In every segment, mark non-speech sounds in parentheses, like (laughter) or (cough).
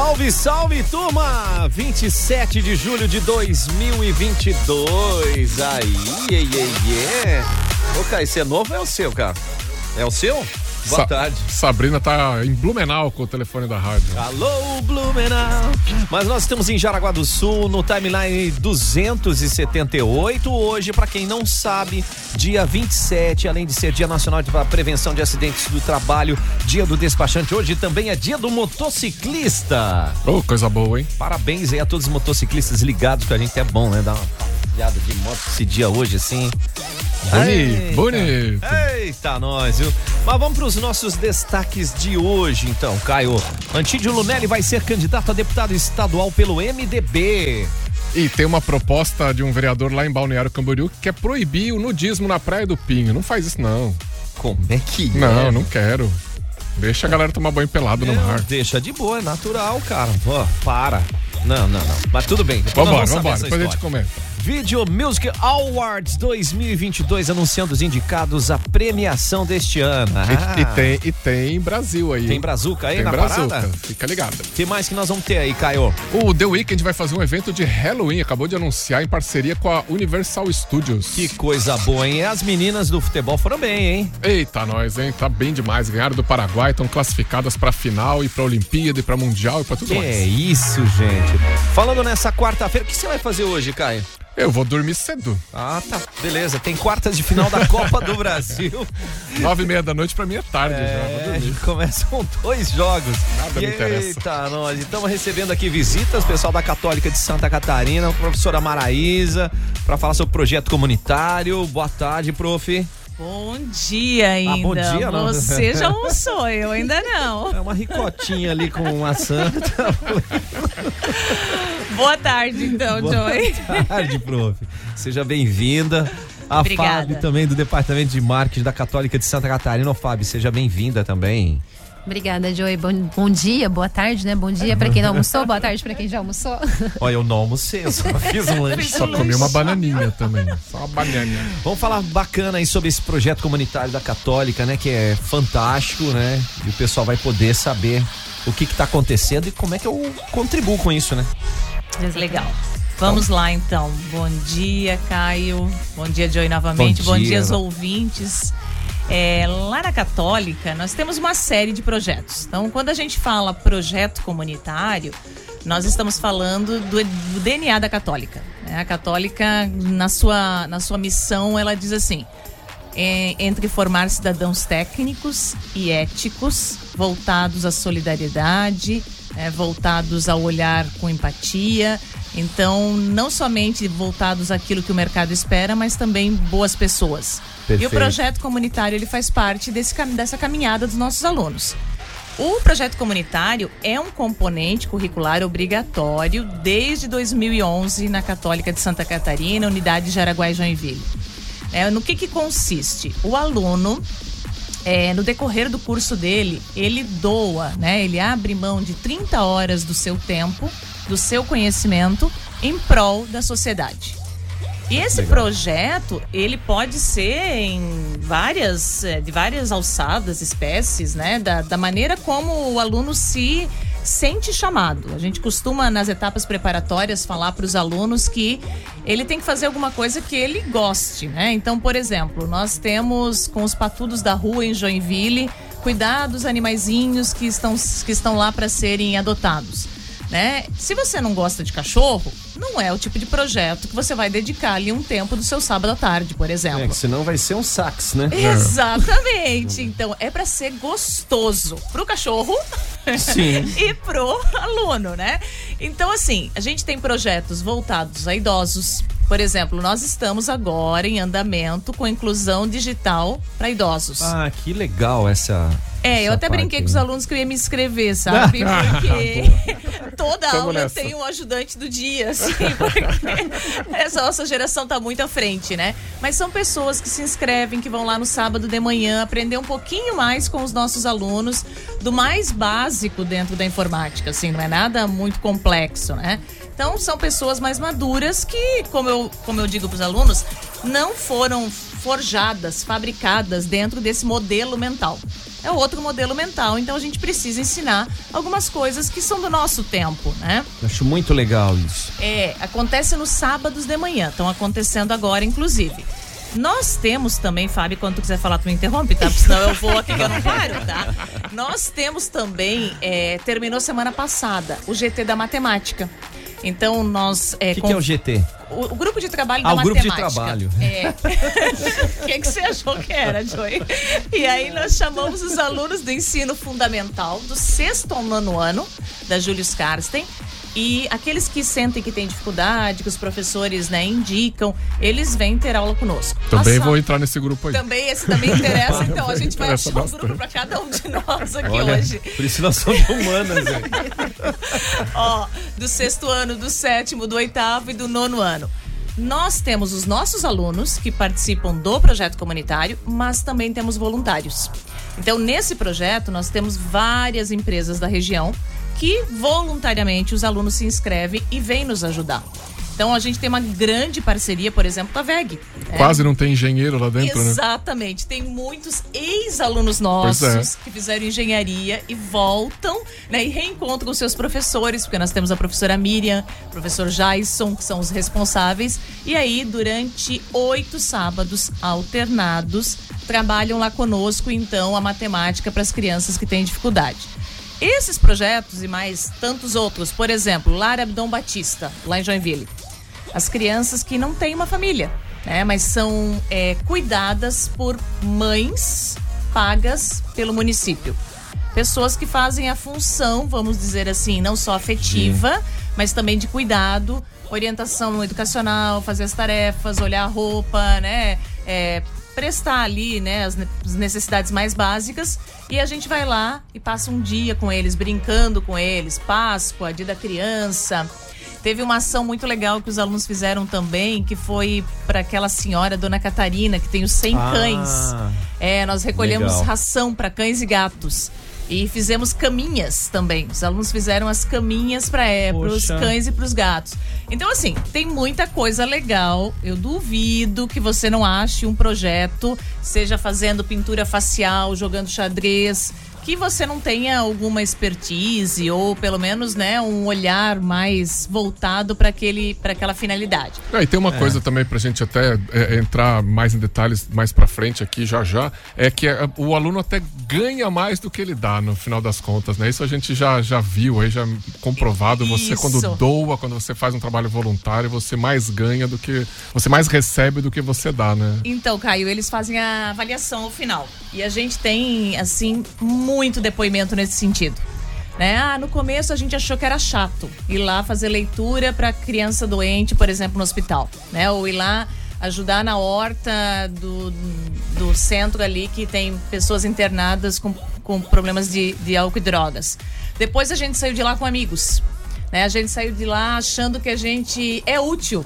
Salve, salve, turma! 27 de julho de 2022. Aí, ei, ei, ei. Ô, Caio, esse é novo ou é o seu, cara? É o seu? Boa Sa tarde. Sabrina tá em Blumenau com o telefone da rádio. Alô, Blumenau. Mas nós estamos em Jaraguá do Sul, no timeline 278. Hoje, para quem não sabe, dia 27, além de ser Dia Nacional de Prevenção de Acidentes do Trabalho, Dia do Despachante, hoje também é Dia do Motociclista. Ô, coisa boa, hein? Parabéns aí a todos os motociclistas ligados, que a gente é bom, né? Dar uma de moto esse dia hoje, assim. Bonito, bonito. Eita, nós, viu? Mas vamos para os nossos destaques de hoje, então, Caio. Antídio Lunelli vai ser candidato a deputado estadual pelo MDB. E tem uma proposta de um vereador lá em Balneário Camboriú que quer proibir o nudismo na Praia do Pinho. Não faz isso, não. Como é que Não, é? não quero. Deixa a galera tomar banho pelado no mar. Deixa de boa, é natural, cara. Ó, para. Não, não, não. Mas tudo bem. Vambora, vambora. Depois a gente comenta. Video Music Awards 2022 anunciando os indicados à premiação deste ano. Ah, E, e tem, e tem Brasil aí. Tem Brazuca aí Tem na Brazuca. parada? Fica ligado. O que mais que nós vamos ter aí, Caio? O The Weeknd vai fazer um evento de Halloween. Acabou de anunciar em parceria com a Universal Studios. Que coisa boa, hein? As meninas do futebol foram bem, hein? Eita, nós, hein? Tá bem demais. Ganharam do Paraguai, estão classificadas pra final e pra Olimpíada e pra Mundial e pra tudo Que mais. é isso, gente. Falando nessa quarta-feira, o que você vai fazer hoje, Caio? Eu vou dormir cedo. Ah, tá. Beleza. Tem quartas de final da (laughs) Copa do Brasil. Nove e meia da noite pra mim é tarde já. Vou É, dormir. começam dois jogos. Nada me interessa. Eita, nós estamos recebendo aqui visitas, pessoal da Católica de Santa Catarina, a professora Maraísa, para falar sobre o projeto comunitário. Boa tarde, prof. Bom dia ainda. Ah, bom dia, não. Você já almoçou, eu ainda não. (laughs) É uma ricotinha ali com maçã. (laughs) Boa tarde, então, Boa Joy. (laughs) tarde, prof. Seja bem-vinda. A Obrigada. Fábio também do Departamento de Marketing da Católica de Santa Catarina. Ô, Fábio, seja bem-vinda também. Obrigada, Joey. Bom, bom dia, boa tarde, né? Bom dia pra quem não almoçou, boa tarde pra quem já almoçou. (laughs) Olha, eu não almocei, eu só fiz um lanche. Só comi uma bananinha também. Só uma bananinha. Vamos falar bacana aí sobre esse projeto comunitário da Católica, né? Que é fantástico, né? E o pessoal vai poder saber o que está acontecendo e como é que eu contribuo com isso, né? Legal. Vamos lá, então. Bom dia, Caio. Bom dia, Joy, novamente. Bom Bom dia. dia, aos ouvintes. É, lá na Católica, nós temos uma série de projetos. Então, quando a gente fala projeto comunitário, nós estamos falando do, do DNA da Católica. né? A Católica, na sua, na sua missão, ela diz assim: é, entre formar cidadãos técnicos e éticos, voltados à solidariedade, é, voltados ao olhar com empatia. Então, não somente voltados àquilo que o mercado espera, mas também boas pessoas. E Perfeito. o projeto comunitário ele faz parte desse, dessa caminhada dos nossos alunos. O projeto comunitário é um componente curricular obrigatório desde 2011 na Católica de Santa Catarina, unidade Jaraguá e Joinville. É, no que, que consiste? O aluno, é, no decorrer do curso dele, ele doa, né? Ele abre mão de 30 horas do seu tempo, do seu conhecimento, em prol da sociedade. E esse projeto, ele pode ser em várias, eh, de várias alçadas, espécies, né? Da, da maneira como o aluno se sente chamado. A gente costuma, nas etapas preparatórias, falar para os alunos que ele tem que fazer alguma coisa que ele goste, né? Então, por exemplo, nós temos com os patudos da rua em Joinville, cuidar dos animaizinhos que estão, que estão lá para serem adotados né? Se você não gosta de cachorro, não é o tipo de projeto que você vai dedicar ali um tempo do seu sábado à tarde, por exemplo. É, que senão vai ser um sax, né? (laughs) Exatamente. Então, é para ser gostoso pro cachorro (laughs) Sim. e pro aluno, né? Então, assim, a gente tem projetos voltados a idosos. Por exemplo, nós estamos agora em andamento com inclusão digital para idosos. Ah, que legal essa. É, eu até brinquei com os alunos que eu ia me inscrever, (laughs) sabe? Porque toda Tamo aula nessa. tem um ajudante do dia, assim, (laughs) porque essa nossa geração tá muito à frente, né? Mas são pessoas que se inscrevem, que vão lá no sábado de manhã aprender um pouquinho mais com os nossos alunos, do mais básico dentro da informática, assim, não é nada muito complexo, né? Então são pessoas mais maduras que, como eu, como eu digo para os alunos, não foram forjadas, fabricadas dentro desse modelo mental. é outro modelo mental. Então a gente precisa ensinar algumas coisas que são do nosso tempo, né? Acho muito legal isso. É, acontece nos sábados de manhã, estão acontecendo agora, inclusive. Nós temos também, Fábio, quando tu quiser falar, tu me interrompe, tá? Porque senão eu vou aqui que eu não (laughs) paro, tá? Nós temos também, é, terminou semana passada, o GT da matemática. Então nós. O que, que é o GT? O, o, grupo de trabalho ah, da o grupo matemática. de trabalho. É. O (laughs) que, que você achou que era, Joey? E aí nós chamamos os alunos do ensino fundamental, do sexto ao nono ano, da Julius Karsten. E aqueles que sentem que têm dificuldade, que os professores né, indicam, eles vêm ter aula conosco. Também Nossa, vou entrar nesse grupo aí. Também, esse também interessa, (laughs) então a gente vai achar um grupo para cada um de nós aqui Olha, hoje. Por isso nós somos humanas, hein? (laughs) Ó, do sexto ano, do sétimo, do oitavo e do nono ano. Nós temos os nossos alunos que participam do projeto comunitário, mas também temos voluntários. Então, nesse projeto, nós temos várias empresas da região que voluntariamente os alunos se inscrevem e vêm nos ajudar. Então a gente tem uma grande parceria, por exemplo, com a VEG. Quase é. não tem engenheiro lá dentro, Exatamente. Né? Tem muitos ex-alunos nossos é. que fizeram engenharia e voltam né, e reencontram os seus professores, porque nós temos a professora Miriam, o professor Jason, que são os responsáveis. E aí, durante oito sábados alternados, trabalham lá conosco, então, a matemática para as crianças que têm dificuldade. Esses projetos e mais tantos outros, por exemplo, Lar Abdom Batista, lá em Joinville. As crianças que não têm uma família, né, mas são é, cuidadas por mães pagas pelo município. Pessoas que fazem a função, vamos dizer assim, não só afetiva, Sim. mas também de cuidado, orientação educacional, fazer as tarefas, olhar a roupa, né? É, prestar ali, né, as necessidades mais básicas e a gente vai lá e passa um dia com eles, brincando com eles, Páscoa, Dia da Criança. Teve uma ação muito legal que os alunos fizeram também, que foi para aquela senhora, Dona Catarina, que tem os 100 ah, cães. É, nós recolhemos legal. ração para cães e gatos. E fizemos caminhas também. Os alunos fizeram as caminhas para é, os cães e para os gatos. Então, assim, tem muita coisa legal. Eu duvido que você não ache um projeto, seja fazendo pintura facial, jogando xadrez, que você não tenha alguma expertise ou pelo menos né um olhar mais voltado para aquele para aquela finalidade. É, e tem uma é. coisa também para a gente até é, entrar mais em detalhes mais para frente aqui já já é que é, o aluno até ganha mais do que ele dá no final das contas, né? Isso a gente já já viu aí já comprovado. Isso. Você quando doa, quando você faz um trabalho voluntário, você mais ganha do que você mais recebe do que você dá, né? Então, Caio, eles fazem a avaliação ao final e a gente tem assim muito depoimento nesse sentido. Né? Ah, no começo a gente achou que era chato ir lá fazer leitura para criança doente, por exemplo, no hospital, né? Ou ir lá ajudar na horta do, do centro ali que tem pessoas internadas com, com problemas de, de álcool e drogas. Depois a gente saiu de lá com amigos. Né? A gente saiu de lá achando que a gente é útil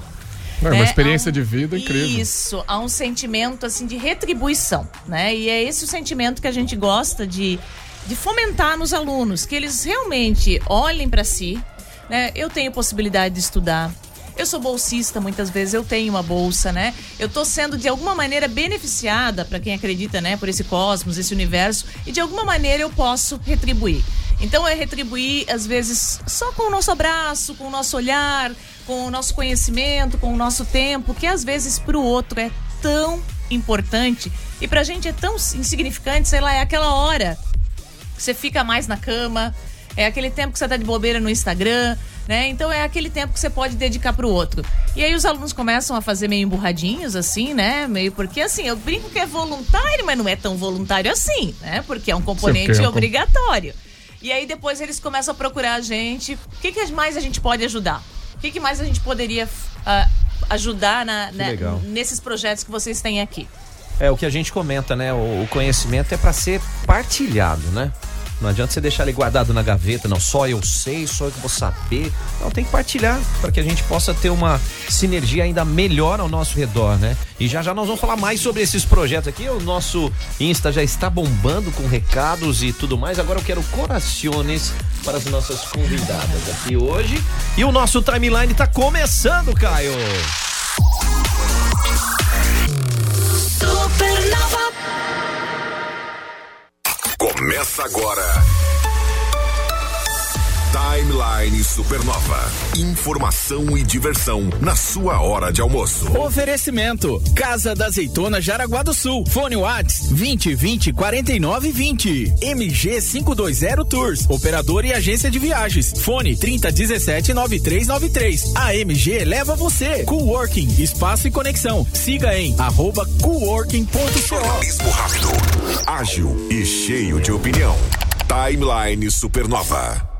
é uma né? experiência um, de vida incrível. Isso, há um sentimento assim de retribuição, né? E é esse o sentimento que a gente gosta de, de fomentar nos alunos, que eles realmente olhem para si, né? Eu tenho possibilidade de estudar. Eu sou bolsista, muitas vezes eu tenho uma bolsa, né? Eu tô sendo de alguma maneira beneficiada para quem acredita, né, por esse cosmos, esse universo, e de alguma maneira eu posso retribuir. Então é retribuir às vezes só com o nosso abraço, com o nosso olhar, com o nosso conhecimento, com o nosso tempo, que às vezes para o outro é tão importante e para a gente é tão insignificante, sei lá, é aquela hora você fica mais na cama, é aquele tempo que você tá de bobeira no Instagram, né? Então é aquele tempo que você pode dedicar para o outro. E aí os alunos começam a fazer meio emburradinhos assim, né? Meio porque assim, eu brinco que é voluntário, mas não é tão voluntário assim, né? Porque é um componente é obrigatório. E aí depois eles começam a procurar a gente, o que, que mais a gente pode ajudar? O que, que mais a gente poderia uh, ajudar na, na, nesses projetos que vocês têm aqui? É o que a gente comenta, né? O, o conhecimento é para ser partilhado, né? Não adianta você deixar ele guardado na gaveta, não. Só eu sei, só eu que vou saber. Não, tem que partilhar para que a gente possa ter uma sinergia ainda melhor ao nosso redor, né? E já já nós vamos falar mais sobre esses projetos aqui. O nosso Insta já está bombando com recados e tudo mais. Agora eu quero corações para as nossas convidadas aqui hoje. E o nosso timeline está começando, Caio. Começa agora. Timeline Supernova. Informação e diversão na sua hora de almoço. Oferecimento: Casa da Azeitona Jaraguá do Sul. Fone Whats 20 20 49 20. MG 520 Tours. Operador e agência de viagens. Fone 30 17 9393. A MG leva você. Coworking, espaço e conexão. Siga em arroba coworking.co. Jornalismo rápido, ágil e cheio de opinião. Timeline. Supernova,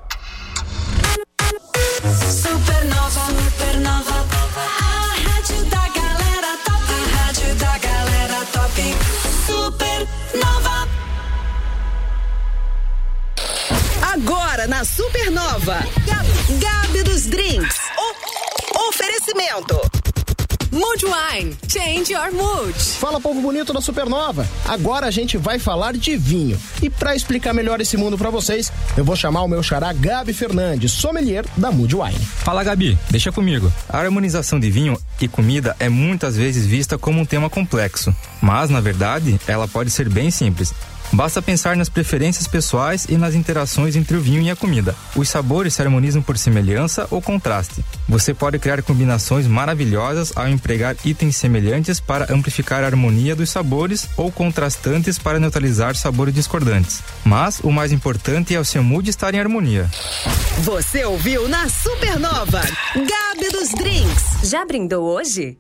Agora na Supernova, Gabi, Gabi dos Drinks. O- oferecimento. Mood Wine. Change your mood. Fala povo bonito da Supernova. Agora a gente vai falar de vinho. E para explicar melhor esse mundo para vocês, eu vou chamar o meu xará Gabi Fernandes, sommelier da Mood Wine. Fala Gabi, deixa comigo. A harmonização de vinho e comida é muitas vezes vista como um tema complexo, mas na verdade ela pode ser bem simples. Basta pensar nas preferências pessoais e nas interações entre o vinho e a comida. Os sabores se harmonizam por semelhança ou contraste. Você pode criar combinações maravilhosas ao empregar itens semelhantes para amplificar a harmonia dos sabores ou contrastantes para neutralizar sabores discordantes. Mas o mais importante é o seu mood estar em harmonia. Você ouviu na Supernova, Gabi dos Drinks. Já brindou hoje?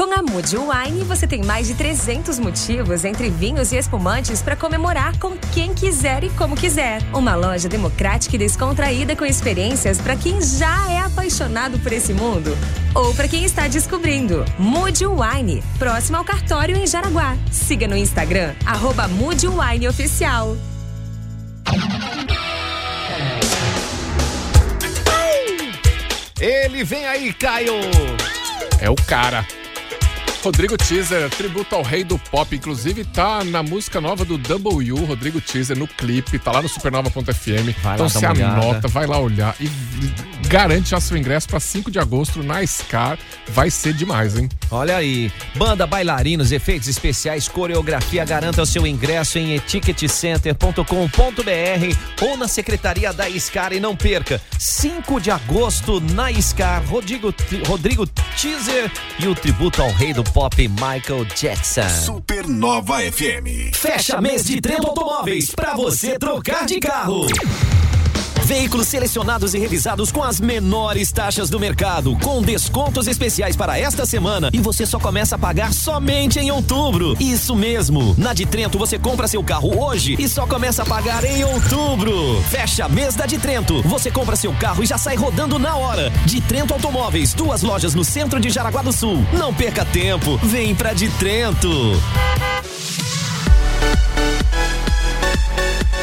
Com a Mood Wine, você tem mais de 300 motivos entre vinhos e espumantes para comemorar com quem quiser e como quiser. Uma loja democrática e descontraída com experiências para quem já é apaixonado por esse mundo ou para quem está descobrindo. Mood Wine, próximo ao cartório em Jaraguá. Siga no Instagram, arroba Mood Wine Oficial. Ele vem aí, Caio. É o cara. Rodrigo Teaser, tributo ao rei do pop, inclusive tá na música nova do W, Rodrigo Teaser, no clipe, tá lá no supernova.fm. Então olhada. anota, vai lá olhar e garante já seu ingresso pra 5 de agosto na Scar. Vai ser demais, hein? Olha aí, banda, bailarinos, efeitos especiais, coreografia, garanta o seu ingresso em eticketcenter.com.br ou na secretaria da Scar e não perca, 5 de agosto na Scar, Rodrigo, Rodrigo Teaser e o tributo ao rei do pop Michael Jackson. Supernova FM. Fecha mês de Trento Automóveis para você trocar de carro. Veículos selecionados e revisados com as menores taxas do mercado, com descontos especiais para esta semana e você só começa a pagar somente em outubro. Isso mesmo. Na de Trento você compra seu carro hoje e só começa a pagar em outubro. Fecha mês da de Trento. Você compra seu carro e já sai rodando na hora. De Trento Automóveis, duas lojas no centro de Jaraguá do Sul. Não perca tempo. Vem pra de Trento.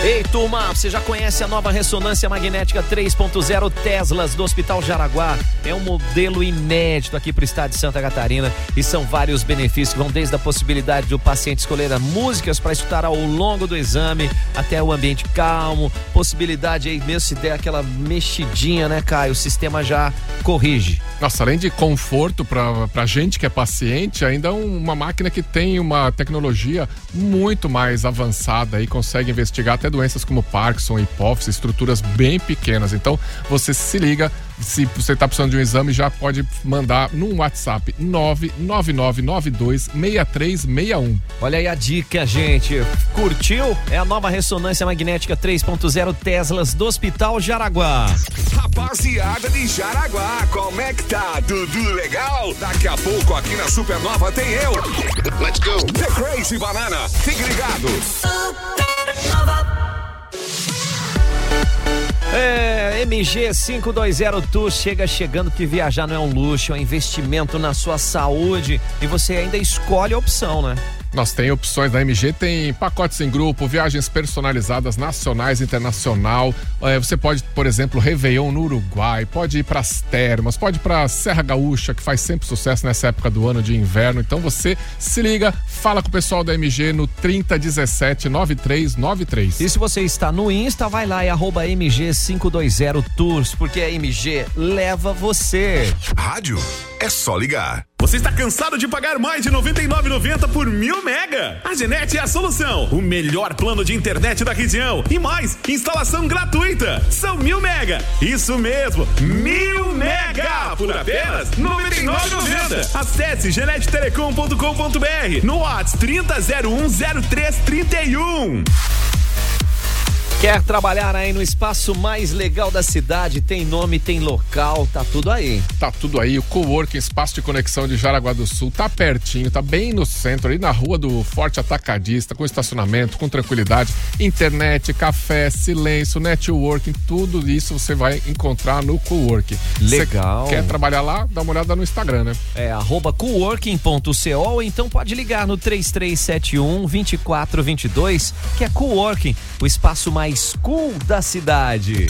Ei, turma, você já conhece a nova ressonância magnética 3.0 Teslas do Hospital Jaraguá? É um modelo inédito aqui para o estado de Santa Catarina e são vários benefícios que vão desde a possibilidade do paciente escolher as músicas para escutar ao longo do exame até o ambiente calmo, possibilidade aí mesmo se der aquela mexidinha, né, Caio? O sistema já corrige. Nossa, além de conforto pra, pra gente que é paciente, ainda é um- uma máquina que tem uma tecnologia muito mais avançada e consegue investigar até doenças como Parkinson, hipófise, estruturas bem pequenas. Então, você se liga, se você está precisando de um exame, já pode mandar no WhatsApp 999926361. Olha aí a dica, gente. Curtiu? É a nova ressonância magnética 3.0 Teslas do Hospital Jaraguá. Rapaziada de Jaraguá, como é que tá? Tudo legal? Daqui a pouco aqui na Supernova tem eu. Let's go. The Crazy Banana. Fique ligado. É, MG 520 Tour chega chegando que viajar não é um luxo, é um investimento na sua saúde e você ainda escolhe a opção, né? Nós tem opções da MG, tem pacotes em grupo, viagens personalizadas nacionais, internacional. É, você pode, por exemplo, Réveillon no Uruguai, pode ir para as termas, pode ir para Serra Gaúcha, que faz sempre sucesso nessa época do ano de inverno. Então você se liga, fala com o pessoal da MG no 3017 9393. E se você está no Insta, vai lá e arroba MG520 Tours, porque a MG leva você. Rádio é só ligar. Você está cansado de pagar mais de R$ 99,90 por mil mega? A Genete é a solução. O melhor plano de internet da região. E mais, instalação gratuita. São mil mega. Isso mesmo, mil mega por apenas R$ 99,90. Acesse genetetelecom.com.br no WhatsApp 30010331. Quer trabalhar aí no espaço mais legal da cidade? Tem nome, tem local, tá tudo aí. Tá tudo aí, o Coworking Espaço de Conexão de Jaraguá do Sul tá pertinho, tá bem no centro, ali na rua do Forte Atacadista, com estacionamento, com tranquilidade, internet, café, silêncio, networking, tudo isso você vai encontrar no Coworking. Legal. Você quer trabalhar lá? Dá uma olhada no Instagram, né? É arroba coworking.co ou então pode ligar no 3371 2422, que é Coworking, o espaço mais cool da cidade.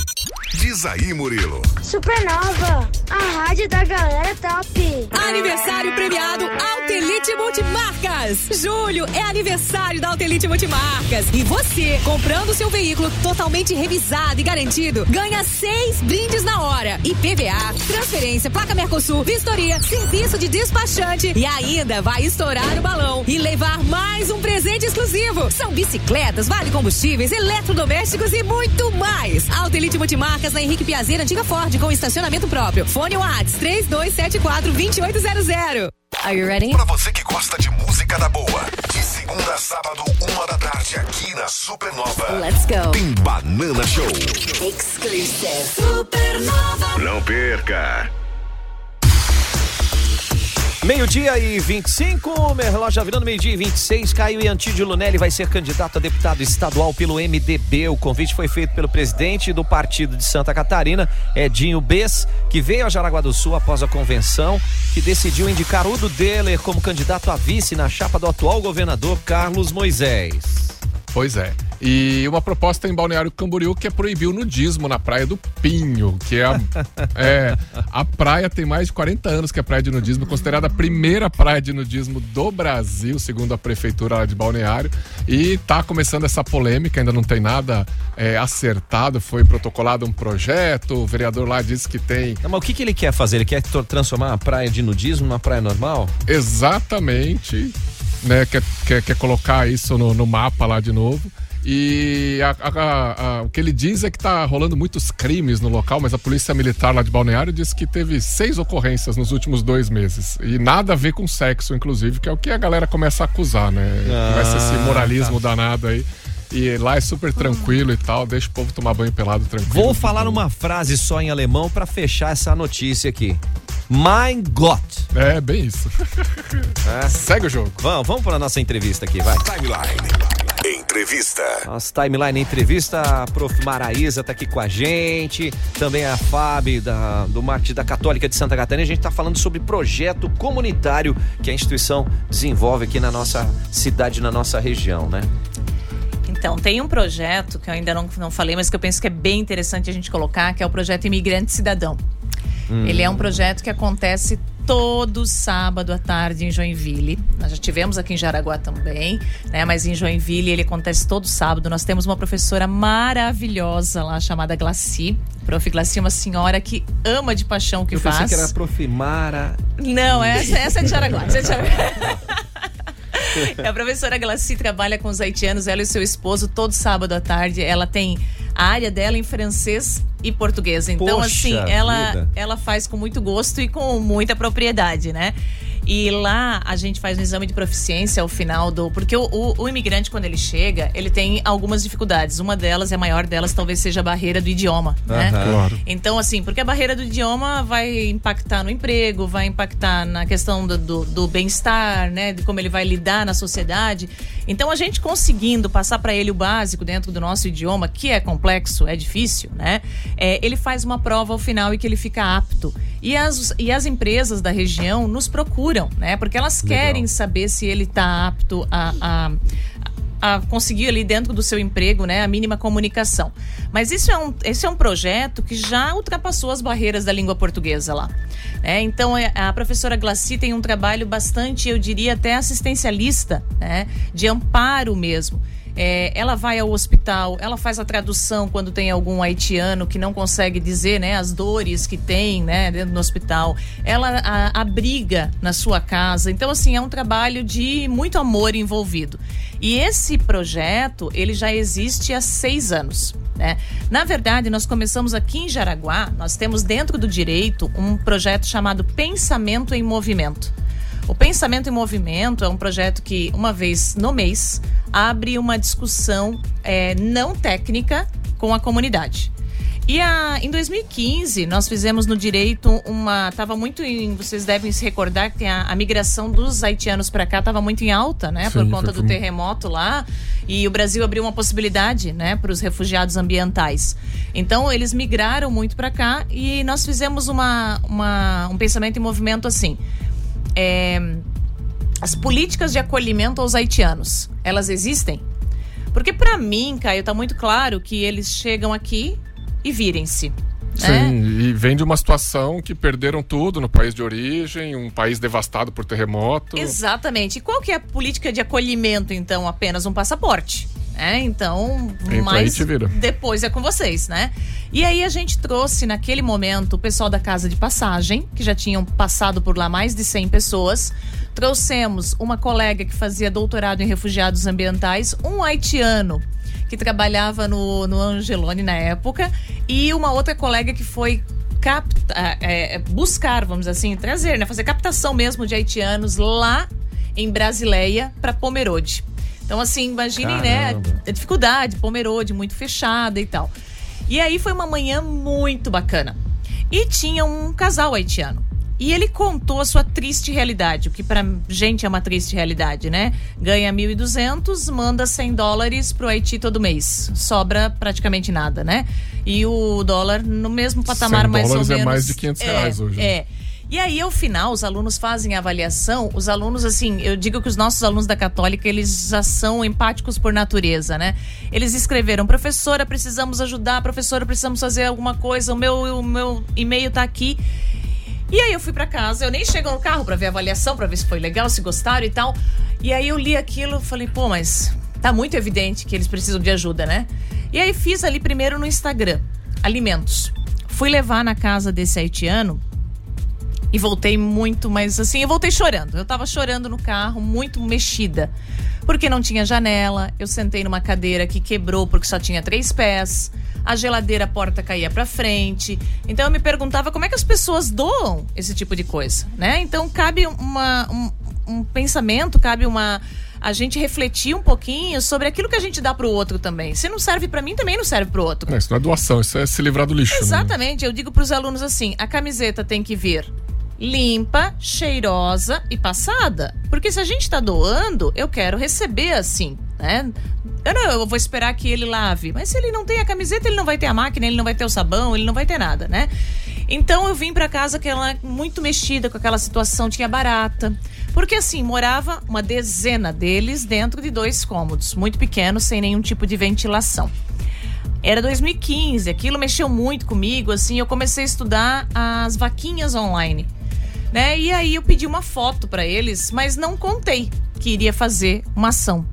Diz aí, Murilo. Supernova, a rádio da galera top. Aniversário premiado Altelite Multimarcas. Julho é aniversário da Altelite Multimarcas. E você, comprando seu veículo totalmente revisado e garantido, ganha seis brindes na hora. IPVA, transferência, placa Mercosul, vistoria, serviço de despachante e ainda vai estourar o balão e levar mais um presente exclusivo. São bicicletas, vale combustíveis, eletrodomésticos e muito mais. Altelite Multimarcas na Henrique Piazeira, antiga Ford, com estacionamento próprio. Fone Whats 3274 2800. Are you ready? Pra você que gosta de música da boa, de segunda a sábado, uma da tarde, aqui na Supernova. Let's go. Tem Banana Show. Exclusive. Supernova. Não perca. Meio-dia e 25, meu relógio já virando meio-dia e 26. Caio Iantídio Lunelli vai ser candidato a deputado estadual pelo MDB. O convite foi feito pelo presidente do partido de Santa Catarina, Edinho Bess, que veio a Jaraguá do Sul após a convenção, que decidiu indicar Udo Deller como candidato a vice na chapa do atual governador Carlos Moisés. Pois é. E uma proposta em Balneário Camboriú que é proibir o nudismo na Praia do Pinho, que é a, (laughs) é, a praia tem mais de 40 anos que é praia de nudismo, considerada a primeira praia de nudismo do Brasil, segundo a prefeitura lá de Balneário. E tá começando essa polêmica, ainda não tem nada é, acertado, foi protocolado um projeto, o vereador lá disse que tem. Mas o que, que ele quer fazer? Ele quer transformar a praia de nudismo numa praia normal? Exatamente. Né, quer, quer, quer colocar isso no, no mapa lá de novo. E a- a- a- o que ele diz é que tá rolando muitos crimes no local, mas a polícia militar lá de Balneário disse que teve seis ocorrências nos últimos dois meses. E nada a ver com sexo, inclusive, que é o que a galera começa a acusar, né? Ah, Começa esse moralismo tá. danado aí. E lá é super tranquilo e tal, deixa o povo tomar banho pelado tranquilo. Vou falar uma frase só em alemão pra fechar essa notícia aqui. Mein Gott. É, bem isso. (laughs) Segue o jogo. Vamos, vamos para nossa entrevista aqui, vai. Timeline. Entrevista. Nossa timeline entrevista, a prof. Maraísa tá aqui com a gente, também a Fábio da, do marketing da Católica de Santa Catarina. A gente tá falando sobre projeto comunitário que a instituição desenvolve aqui na nossa cidade, na nossa região, né? Então, tem um projeto que eu ainda não, não falei, mas que eu penso que é bem interessante a gente colocar, que é o projeto Imigrante Cidadão. Hum. Ele é um projeto que acontece todo sábado à tarde em Joinville. Nós já tivemos aqui em Jaraguá também, né? Mas em Joinville ele acontece todo sábado. Nós temos uma professora maravilhosa lá chamada Glaci. Prof. Glaci é uma senhora que ama de paixão o que Eu faz. pensei que era a prof. Mara. Não, essa, essa é de Jaraguá. Essa é de Jaraguá. (laughs) A professora Glaci trabalha com os haitianos, ela e seu esposo, todo sábado à tarde. Ela tem a área dela em francês e português. Então, Poxa assim, ela, vida. ela faz com muito gosto e com muita propriedade, né? E lá a gente faz um exame de proficiência ao final do. Porque o, o- o imigrante, quando ele chega, ele tem algumas dificuldades. Uma delas, e a maior delas, talvez seja a barreira do idioma, né? Claro. Então, assim, porque a barreira do idioma vai impactar no emprego, vai impactar na questão do, do, do bem-estar, né? De como ele vai lidar na sociedade. Então, a gente conseguindo passar para ele o básico dentro do nosso idioma, que é complexo, é difícil, né? É, ele faz uma prova ao final e que ele fica apto. E as, e as empresas da região nos procuram, né? Porque elas Legal. querem saber se ele está apto a- a a conseguir ali dentro do seu emprego, né, a mínima comunicação. Mas isso é um, esse é um projeto que já ultrapassou as barreiras da língua portuguesa lá. né? então é, a professora Glaci tem um trabalho bastante, eu diria até assistencialista, né, de amparo mesmo. É, ela vai ao hospital, ela faz a tradução quando tem algum haitiano que não consegue dizer, né, as dores que tem, né, dentro do hospital. Ela a- abriga na sua casa. Então, assim, é um trabalho de muito amor envolvido. E esse projeto, ele já existe há seis anos. Né? Na verdade, nós começamos aqui em Jaraguá, nós temos dentro do direito um projeto chamado Pensamento em Movimento. O Pensamento em Movimento é um projeto que, uma vez no mês, abre uma discussão eh, não técnica com a comunidade. E a, em 2015, nós fizemos no direito uma. Estava muito em. Vocês devem se recordar que a, a migração dos haitianos para cá estava muito em alta, né? por Sim, conta foi do terremoto lá. E o Brasil abriu uma possibilidade, né, para os refugiados ambientais. Então, eles migraram muito para cá e nós fizemos uma, uma, um pensamento em movimento assim. É, as políticas de acolhimento aos haitianos, elas existem? Porque para mim, Caio, tá muito claro que eles chegam aqui e virem-se. né? Sim, e vem de uma situação que perderam tudo no país de origem, um país devastado por terremoto. Exatamente. E qual que é a política de acolhimento, então? Apenas um passaporte. É, então, Entra mas depois é com vocês, né? E aí a gente trouxe naquele momento o pessoal da casa de passagem, que já tinham passado por lá mais de 100 pessoas. Trouxemos uma colega que fazia doutorado em refugiados ambientais, um haitiano que trabalhava no, no Angelone na época, e uma outra colega que foi capta, é, buscar, vamos assim, trazer, né? Fazer captação mesmo de haitianos lá em Brasileia para Pomerode. Então, assim, imaginem, né? A dificuldade, Pomerode, muito fechada e tal. E aí foi uma manhã muito bacana. E tinha um casal haitiano. E ele contou a sua triste realidade, o que pra gente é uma triste realidade, né? Ganha 1.200, manda 100 dólares pro Haiti todo mês. Sobra praticamente nada, né? E o dólar no mesmo patamar 100 mais ou dólares é menos. mais de 500 reais hoje, né? É. E aí, ao final, os alunos fazem a avaliação. Os alunos, assim, eu digo que os nossos alunos da Católica, eles já são empáticos por natureza, né? Eles escreveram, professora, precisamos ajudar, professora, precisamos fazer alguma coisa, o meu, o meu e-mail tá aqui. E aí eu fui pra casa, eu nem chego no carro pra ver a avaliação, pra ver se foi legal, se gostaram e tal. E aí eu li aquilo, falei, pô, mas tá muito evidente que eles precisam de ajuda, né? E aí fiz ali primeiro no Instagram, alimentos. Fui levar na casa desse haitiano e voltei muito, mas assim, eu voltei chorando. Eu tava chorando no carro, muito mexida. Porque não tinha janela, eu sentei numa cadeira que quebrou porque só tinha três pés. A geladeira, a porta caía pra frente. Então eu me perguntava como é que as pessoas doam esse tipo de coisa, né? Então cabe uma, um, um pensamento, cabe uma a gente refletir um pouquinho sobre aquilo que a gente dá pro outro também. Se não serve pra mim, também não serve pro outro. Não, isso não é doação, isso é se livrar do lixo. né? Exatamente, eu digo pros alunos assim: a camiseta tem que vir limpa, cheirosa e passada. Porque se a gente tá doando, eu quero receber assim, né? Eu não, eu vou esperar que ele lave. Mas se ele não tem a camiseta, ele não vai ter a máquina, ele não vai ter o sabão, ele não vai ter nada, né? Então eu vim pra casa aquela muito mexida com aquela situação, tinha barata. Porque assim, morava uma dezena deles dentro de dois cômodos, muito pequenos, sem nenhum tipo de ventilação. Era 2015, aquilo mexeu muito comigo, assim, eu comecei a estudar as vaquinhas online. Né? E aí eu pedi uma foto pra eles, mas não contei que iria fazer uma ação.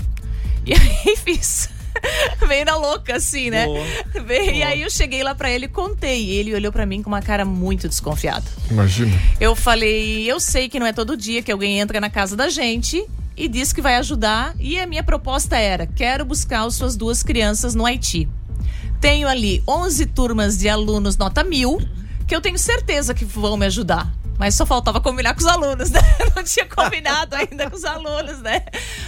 E (laughs) aí fiz. (laughs) Veio na louca, assim, né? (laughs) Veio- E aí eu cheguei lá pra ele e contei. E ele olhou pra mim com uma cara muito desconfiada. Imagina. Eu falei, eu sei que não é todo dia que alguém entra na casa da gente e diz que vai ajudar. E a minha proposta era: quero buscar as suas duas crianças no Haiti. Tenho ali 11 turmas de alunos nota mil que eu tenho certeza que vão me ajudar. Mas só faltava combinar com os alunos, né? (laughs) Não tinha combinado ainda com os alunos, né?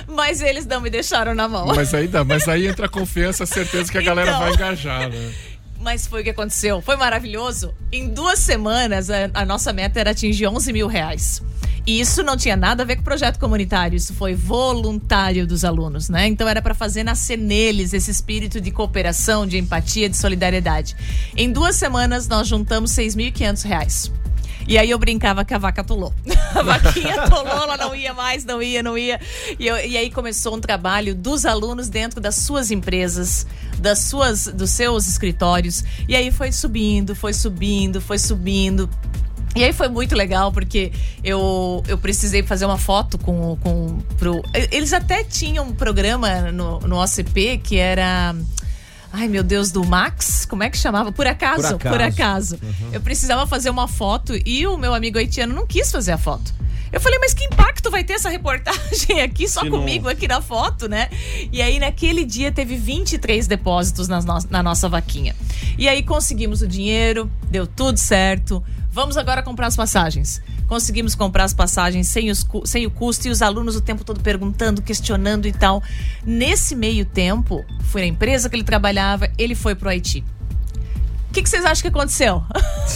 Mas eles não me deixaram na mão. Mas aí dá, mas aí entra a confiança, a certeza que a galera Então. vai engajar, né? Mas foi o que aconteceu. Foi maravilhoso. Em duas semanas, a, a nossa meta era atingir 11 mil reais. E isso não tinha nada a ver com o projeto comunitário, isso foi voluntário dos alunos, né? Então era para fazer nascer neles esse espírito de cooperação, de empatia, de solidariedade. Em duas semanas, nós juntamos 6.500 reais. E aí eu brincava que a vaca atolou. (laughs) A vaquinha atolou, ela não ia mais, não ia, não ia. E, eu- e aí começou um trabalho dos alunos dentro das suas empresas, das suas, dos seus escritórios. E aí foi subindo, foi subindo, foi subindo. E aí foi muito legal, porque eu, eu precisei fazer uma foto com, com pro. Eles até tinham um programa no, no OCP que era. Ai, meu Deus, do Max? Como é que chamava? Por acaso? Por Por acaso. acaso. Eu precisava fazer uma foto e o meu amigo haitiano não quis fazer a foto. Eu falei, mas que impacto vai ter essa reportagem aqui só Se não- comigo aqui na foto, né? E aí, naquele dia, teve 23 depósitos nas no- na nossa vaquinha. E aí, conseguimos o dinheiro, deu tudo certo. Vamos agora comprar as passagens. Conseguimos comprar as passagens sem, os sem o custo e os alunos o tempo todo perguntando, questionando e tal. Nesse meio tempo, foi na empresa que ele trabalhava, ele foi pro Haiti. O que, que vocês acham que aconteceu?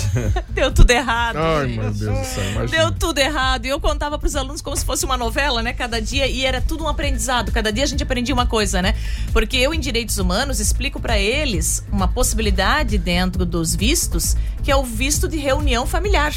(laughs) Deu tudo errado. Ai, gente. meu Deus do céu, imagina. Deu tudo errado. E eu contava pros alunos como se fosse uma novela, né? Cada dia. E era tudo um aprendizado. Cada dia a gente aprendia uma coisa, né? Porque eu, em direitos humanos, explico pra eles uma possibilidade dentro dos vistos, que é o visto de reunião familiar.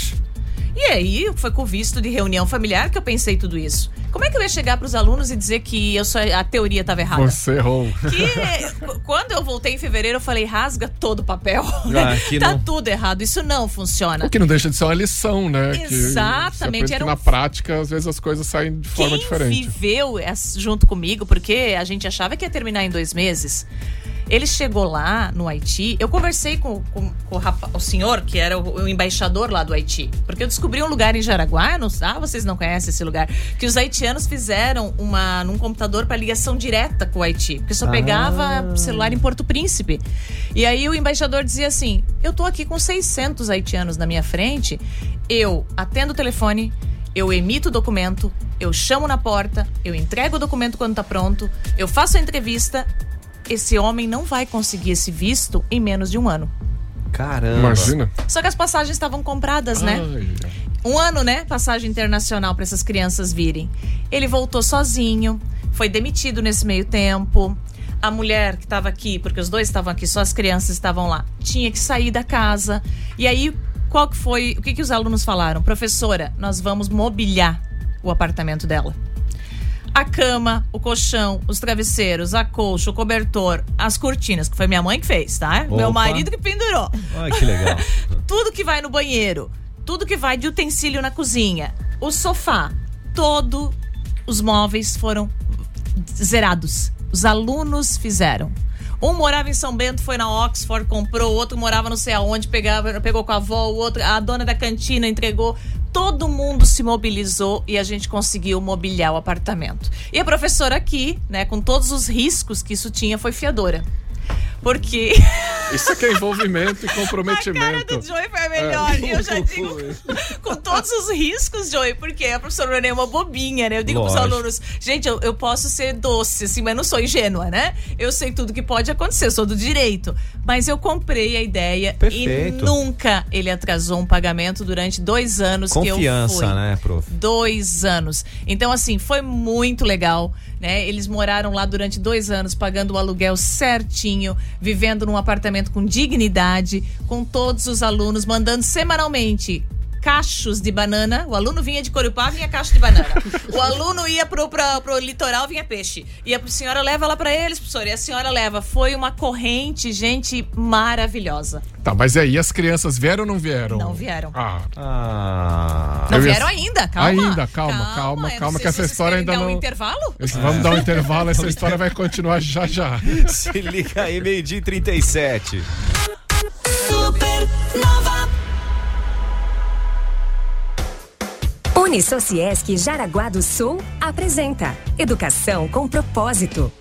E aí, foi com visto de reunião familiar que eu pensei tudo isso. Como é que eu ia chegar pros alunos e dizer que eu só, a teoria estava errada? Você errou. Que quando eu voltei em fevereiro, eu falei, rasga todo o papel. Ah, que tá não- tudo errado, isso não funciona. O que não deixa de ser uma lição, né? Que Exatamente, aprende era que um- na prática, às vezes as coisas saem de forma Quem diferente. viveu junto comigo, porque a gente achava que ia terminar em dois meses. Ele chegou lá no Haiti. Eu conversei com, com- com o, o senhor, que era o, o embaixador lá do Haiti. Porque eu descobri um lugar em Jaraguá, não, ah, vocês não conhecem esse lugar, que os haitianos fizeram uma, num computador para ligação direta com o Haiti. Porque só Ah. pegava celular em Porto Príncipe. E aí o embaixador dizia assim: Eu tô aqui com 600 haitianos na minha frente, eu atendo o telefone, eu emito o documento, eu chamo na porta, eu entrego o documento quando tá pronto, eu faço a entrevista. Esse homem não vai conseguir esse visto em menos de um ano. Caramba. Imagina. Só que as passagens estavam compradas, né? Um ano, né? Passagem internacional para essas crianças virem. Ele voltou sozinho, foi demitido nesse meio tempo. A mulher que estava aqui, porque os dois estavam aqui, só as crianças estavam lá, tinha que sair da casa. E aí, qual que foi? O que, que os alunos falaram? Professora, nós vamos mobiliar o apartamento dela. A cama, o colchão, os travesseiros, a colcha, o cobertor, as cortinas, que foi minha mãe que fez, tá? Meu Opa. marido que pendurou. Ai, que legal. (laughs) tudo que vai no banheiro, tudo que vai de utensílio na cozinha, o sofá, todos os móveis foram zerados. Os alunos fizeram. Um morava em São Bento, foi na Oxford, comprou, o outro morava não sei aonde, pegava, pegou com a avó, o outro, a dona da cantina entregou. Todo mundo se mobilizou e a gente conseguiu mobiliar o apartamento. E a professora aqui, né, com todos os riscos que isso tinha, foi fiadora. Porque Isso é que é envolvimento e comprometimento. (laughs) a cara do Joey foi a melhor. É. E eu já digo (laughs) com todos os riscos, Joey, porque a professora não é nenhuma bobinha, né? Eu digo pros Lógico. alunos, gente, eu, eu posso ser doce, assim, mas não sou ingênua, né? Eu sei tudo que pode acontecer, sou do direito. Mas eu comprei a ideia Perfeito. e nunca ele atrasou um pagamento durante dois anos que eu fui. Confiança, né, prof? Dois anos. Então, assim, foi muito legal, né? Eles moraram lá durante dois anos, pagando o aluguel certinho, vivendo num apartamento com dignidade, com todos os alunos, mandando semanalmente cachos de banana. O aluno vinha de Corupá, vinha cacho de banana. (laughs) O aluno ia pro, pro, pro litoral, vinha peixe. E a senhora leva lá pra eles, professor. E a senhora leva. Foi uma corrente, gente, maravilhosa. Tá, mas e aí, as crianças vieram ou não vieram? Não vieram. Ah. Ah. Não vieram ainda, calma. Ainda, calma, calma, calma, sei que essa história ainda dar não. um intervalo? Esse- Vamos dar um intervalo, essa história vai continuar já já. (laughs) Se liga aí, meio-dia e 37. Unisociesc Jaraguá do Sul apresenta Educação com Propósito.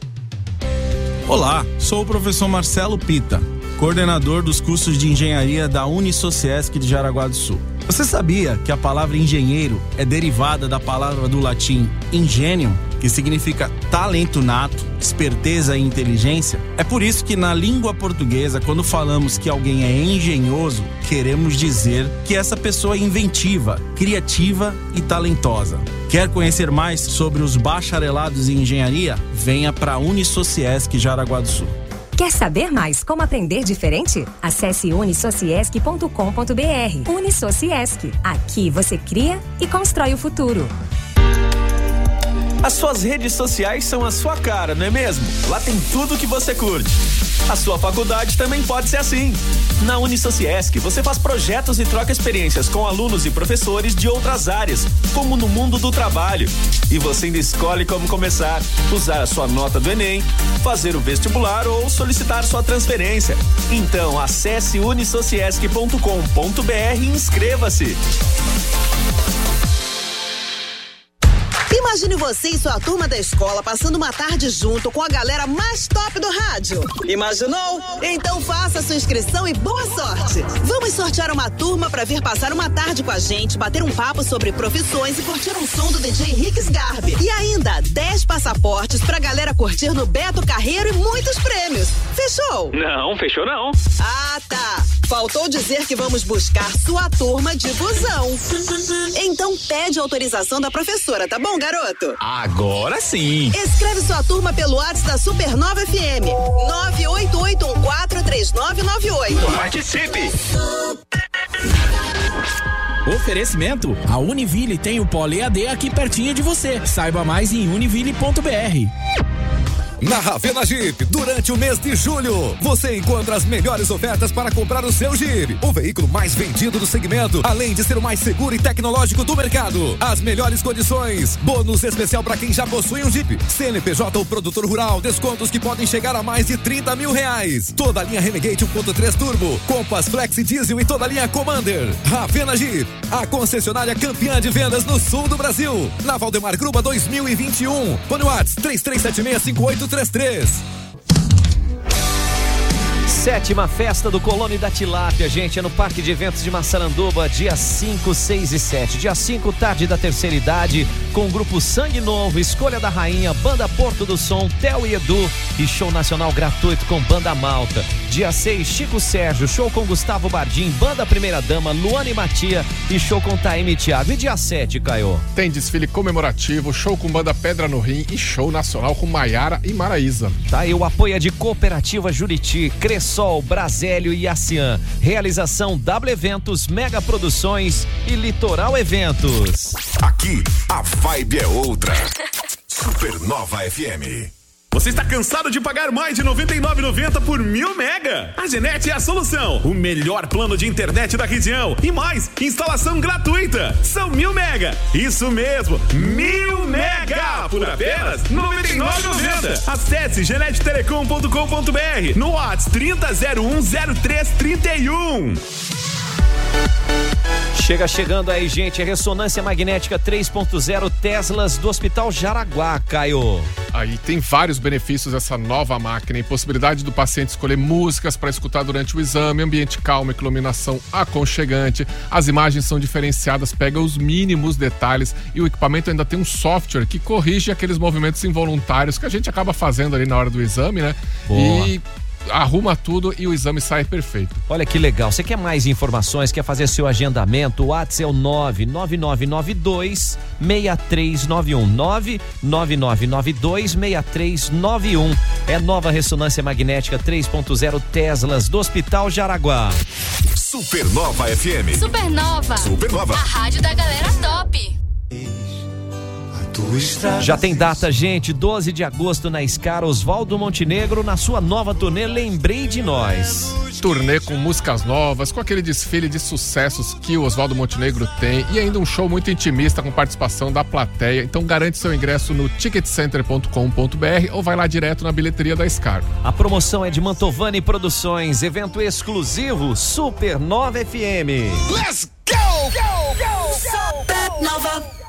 Olá, sou o professor Marcelo Pita, coordenador dos cursos de engenharia da Unisociesc de Jaraguá do Sul. Você sabia que a palavra engenheiro é derivada da palavra do latim ingenium, que significa talento nato, esperteza e inteligência? É por isso que na língua portuguesa, quando falamos que alguém é engenhoso, queremos dizer que essa pessoa é inventiva, criativa e talentosa. Quer conhecer mais sobre os bacharelados em engenharia? Venha para a Unisociesc Jaraguá do Sul. Quer saber mais como aprender diferente? Acesse unisociesc.com.br. Unisociesc. Aqui você cria e constrói o futuro. As suas redes sociais são a sua cara, não é mesmo? Lá tem tudo que você curte. A sua faculdade também pode ser assim. Na Unisociesc, você faz projetos e troca experiências com alunos e professores de outras áreas, como no mundo do trabalho. E você ainda escolhe como começar, usar a sua nota do Enem, fazer o vestibular ou solicitar sua transferência. Então, acesse unisociesc.com.br e inscreva-se. Imagine você e sua turma da escola passando uma tarde junto com a galera mais top do rádio. Imaginou? Então faça sua inscrição e boa sorte. Vamos sortear uma turma para vir passar uma tarde com a gente, bater um papo sobre profissões e curtir um som do DJ Rick Garbi. E ainda 10 passaportes pra galera curtir no Beto Carreiro e muitos prêmios. Fechou? Não, fechou não. Ah, tá. Faltou dizer que vamos buscar sua turma de busão. Então pede autorização da professora, tá bom, garoto? Agora sim. Escreve sua turma pelo WhatsApp da Supernova FM. 988143998. Participe! Oferecimento: A Univille tem o Polo EAD aqui pertinho de você. Saiba mais em univille.br. Na Ravena Jeep, durante o mês de julho, você encontra as melhores ofertas para comprar o seu Jeep, o veículo mais vendido do segmento, além de ser o mais seguro e tecnológico do mercado. As melhores condições, bônus especial para quem já possui um Jeep, CNPJ ou produtor rural, descontos que podem chegar a mais de 30 mil reais. Toda a linha Renegade 1.3 Turbo, Compass Flex Diesel e toda a linha Commander. Ravena Jeep, a concessionária campeã de vendas no sul do Brasil. Na Valdemar Gruba 2021, Panuats 337658 333. Sétima festa do Colônia da Tilápia, gente, é no Parque de Eventos de Massaranduba, dia 5, 6 e 7. Dia 5, tarde da terceira idade, com o grupo Sangue Novo, Escolha da Rainha, Banda Porto do Som, Theo e Edu e show nacional gratuito com Banda Malta. Dia 6, Chico Sérgio, show com Gustavo Bardim, Banda Primeira Dama, Luana e Matia e show com Taime e Thiago. E dia 7, Caio? Tem desfile comemorativo, show com Banda Pedra no Rim e show nacional com Maiara e Maraísa. Tá aí o apoio é de Cooperativa Juriti, Cressol, Brasélio e Acian. Realização W Eventos, Mega Produções e Litoral Eventos. Aqui, a vibe é outra. (laughs) Supernova FM. Você está cansado de pagar mais de R$ 99,90 por mil mega? A Genete é a solução. O melhor plano de internet da região. E mais, instalação gratuita. São mil mega. Isso mesmo, mil mega por apenas R$ 99,90. Acesse genetetelecom.com.br no WhatsApp 30010331. Chega chegando aí, gente, ressonância magnética 3.0 Teslas do Hospital Jaraguá, Caio. Aí tem vários benefícios essa nova máquina, e possibilidade do paciente escolher músicas para escutar durante o exame, ambiente calmo, iluminação aconchegante. As imagens são diferenciadas, pega os mínimos detalhes e o equipamento ainda tem um software que corrige aqueles movimentos involuntários que a gente acaba fazendo ali na hora do exame, né? Boa. E arruma tudo e o exame sai perfeito. Olha que legal. Você quer mais informações? Quer fazer seu agendamento? O WhatsApp é o 99992 6391. 99992 6391. É nova ressonância magnética 3.0 Teslas do Hospital Jaraguá. Supernova FM. Supernova. Supernova. A rádio da galera top. Já tem data, gente, 12 de agosto na Scar Oswaldo Montenegro na sua nova turnê Lembrei de Nós. Turnê com músicas novas, com aquele desfile de sucessos que o Oswaldo Montenegro tem e ainda um show muito intimista com participação da plateia. Então garante seu ingresso no ticketcenter.com.br ou vai lá direto na bilheteria da Scar. A promoção é de Mantovani Produções, evento exclusivo Supernova FM. Let's go! Go, go, Supernova.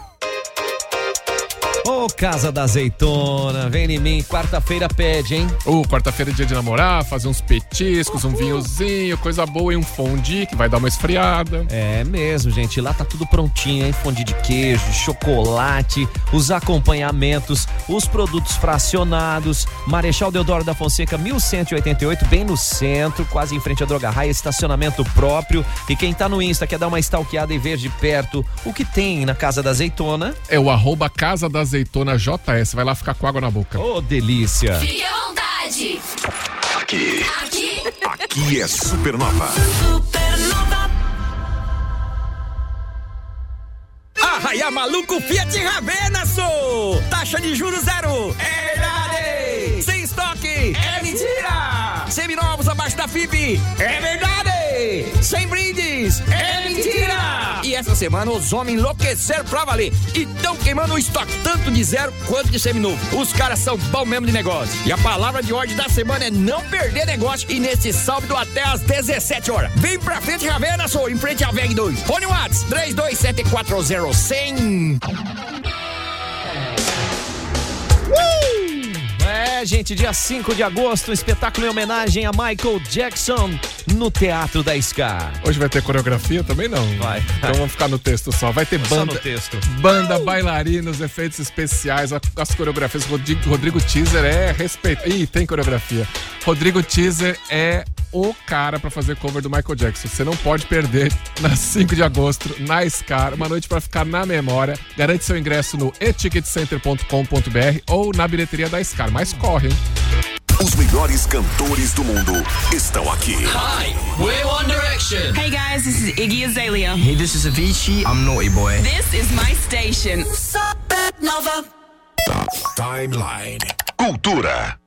o Ô Casa da Azeitona, vem em mim, quarta-feira pede, hein? Ô, quarta-feira é dia de namorar, fazer uns petiscos, um vinhozinho, coisa boa e um fondue que vai dar uma esfriada. É mesmo, gente. Lá tá tudo prontinho, hein? Fondue de queijo, chocolate, os acompanhamentos, os produtos fracionados. Marechal Deodoro da Fonseca, 1188, bem no centro, quase em frente à Droga Raia, estacionamento próprio. E quem tá no Insta quer dar uma stalkeada e ver de perto o que tem na Casa da Azeitona. É o arroba Casa da Azeitona JS. Vai lá ficar com água na boca. Ô, delícia. Fique à vontade. Aqui, Aqui. aqui é Supernova. Supernova. Arraia maluco Fiat Ravena, sou! Taxa de juros zero! É verdade! Sem estoque! É mentira! Fifi, é verdade! Sem brindes, é mentira! E essa semana os homens enlouqueceram pra valer e tão queimando o estoque tanto de zero quanto de seminovo. Os caras são bom mesmo de negócio. E a palavra de ordem da semana é não perder negócio e nesse sábado até às 17 horas. Vem pra frente, Ravena, sou em frente à VEG 2. Fone Whats 32740100. É, gente, dia 5 de agosto, um espetáculo em homenagem a Michael Jackson no Teatro da Scar. Hoje vai ter coreografia também não? Vai. Então vamos ficar no texto só. Vai ter Só banda, no texto. banda, bailarinos, efeitos especiais, as coreografias. Rodrigo, Rodrigo Teaser é respeito. Ih, tem coreografia. Rodrigo Teaser é o cara pra fazer cover do Michael Jackson. Você não pode perder na 5 de agosto na Scar, uma noite pra ficar na memória. Garante seu ingresso no eticketcenter.com.br ou na bilheteria da Scar. Mas corre, hein? Os melhores cantores do mundo estão aqui. Hi, we're One Direction. Hey guys, this is Iggy Azalea. Hey, this is Avicii. I'm Naughty Boy. This is my station. Nova. Timeline. Cultura.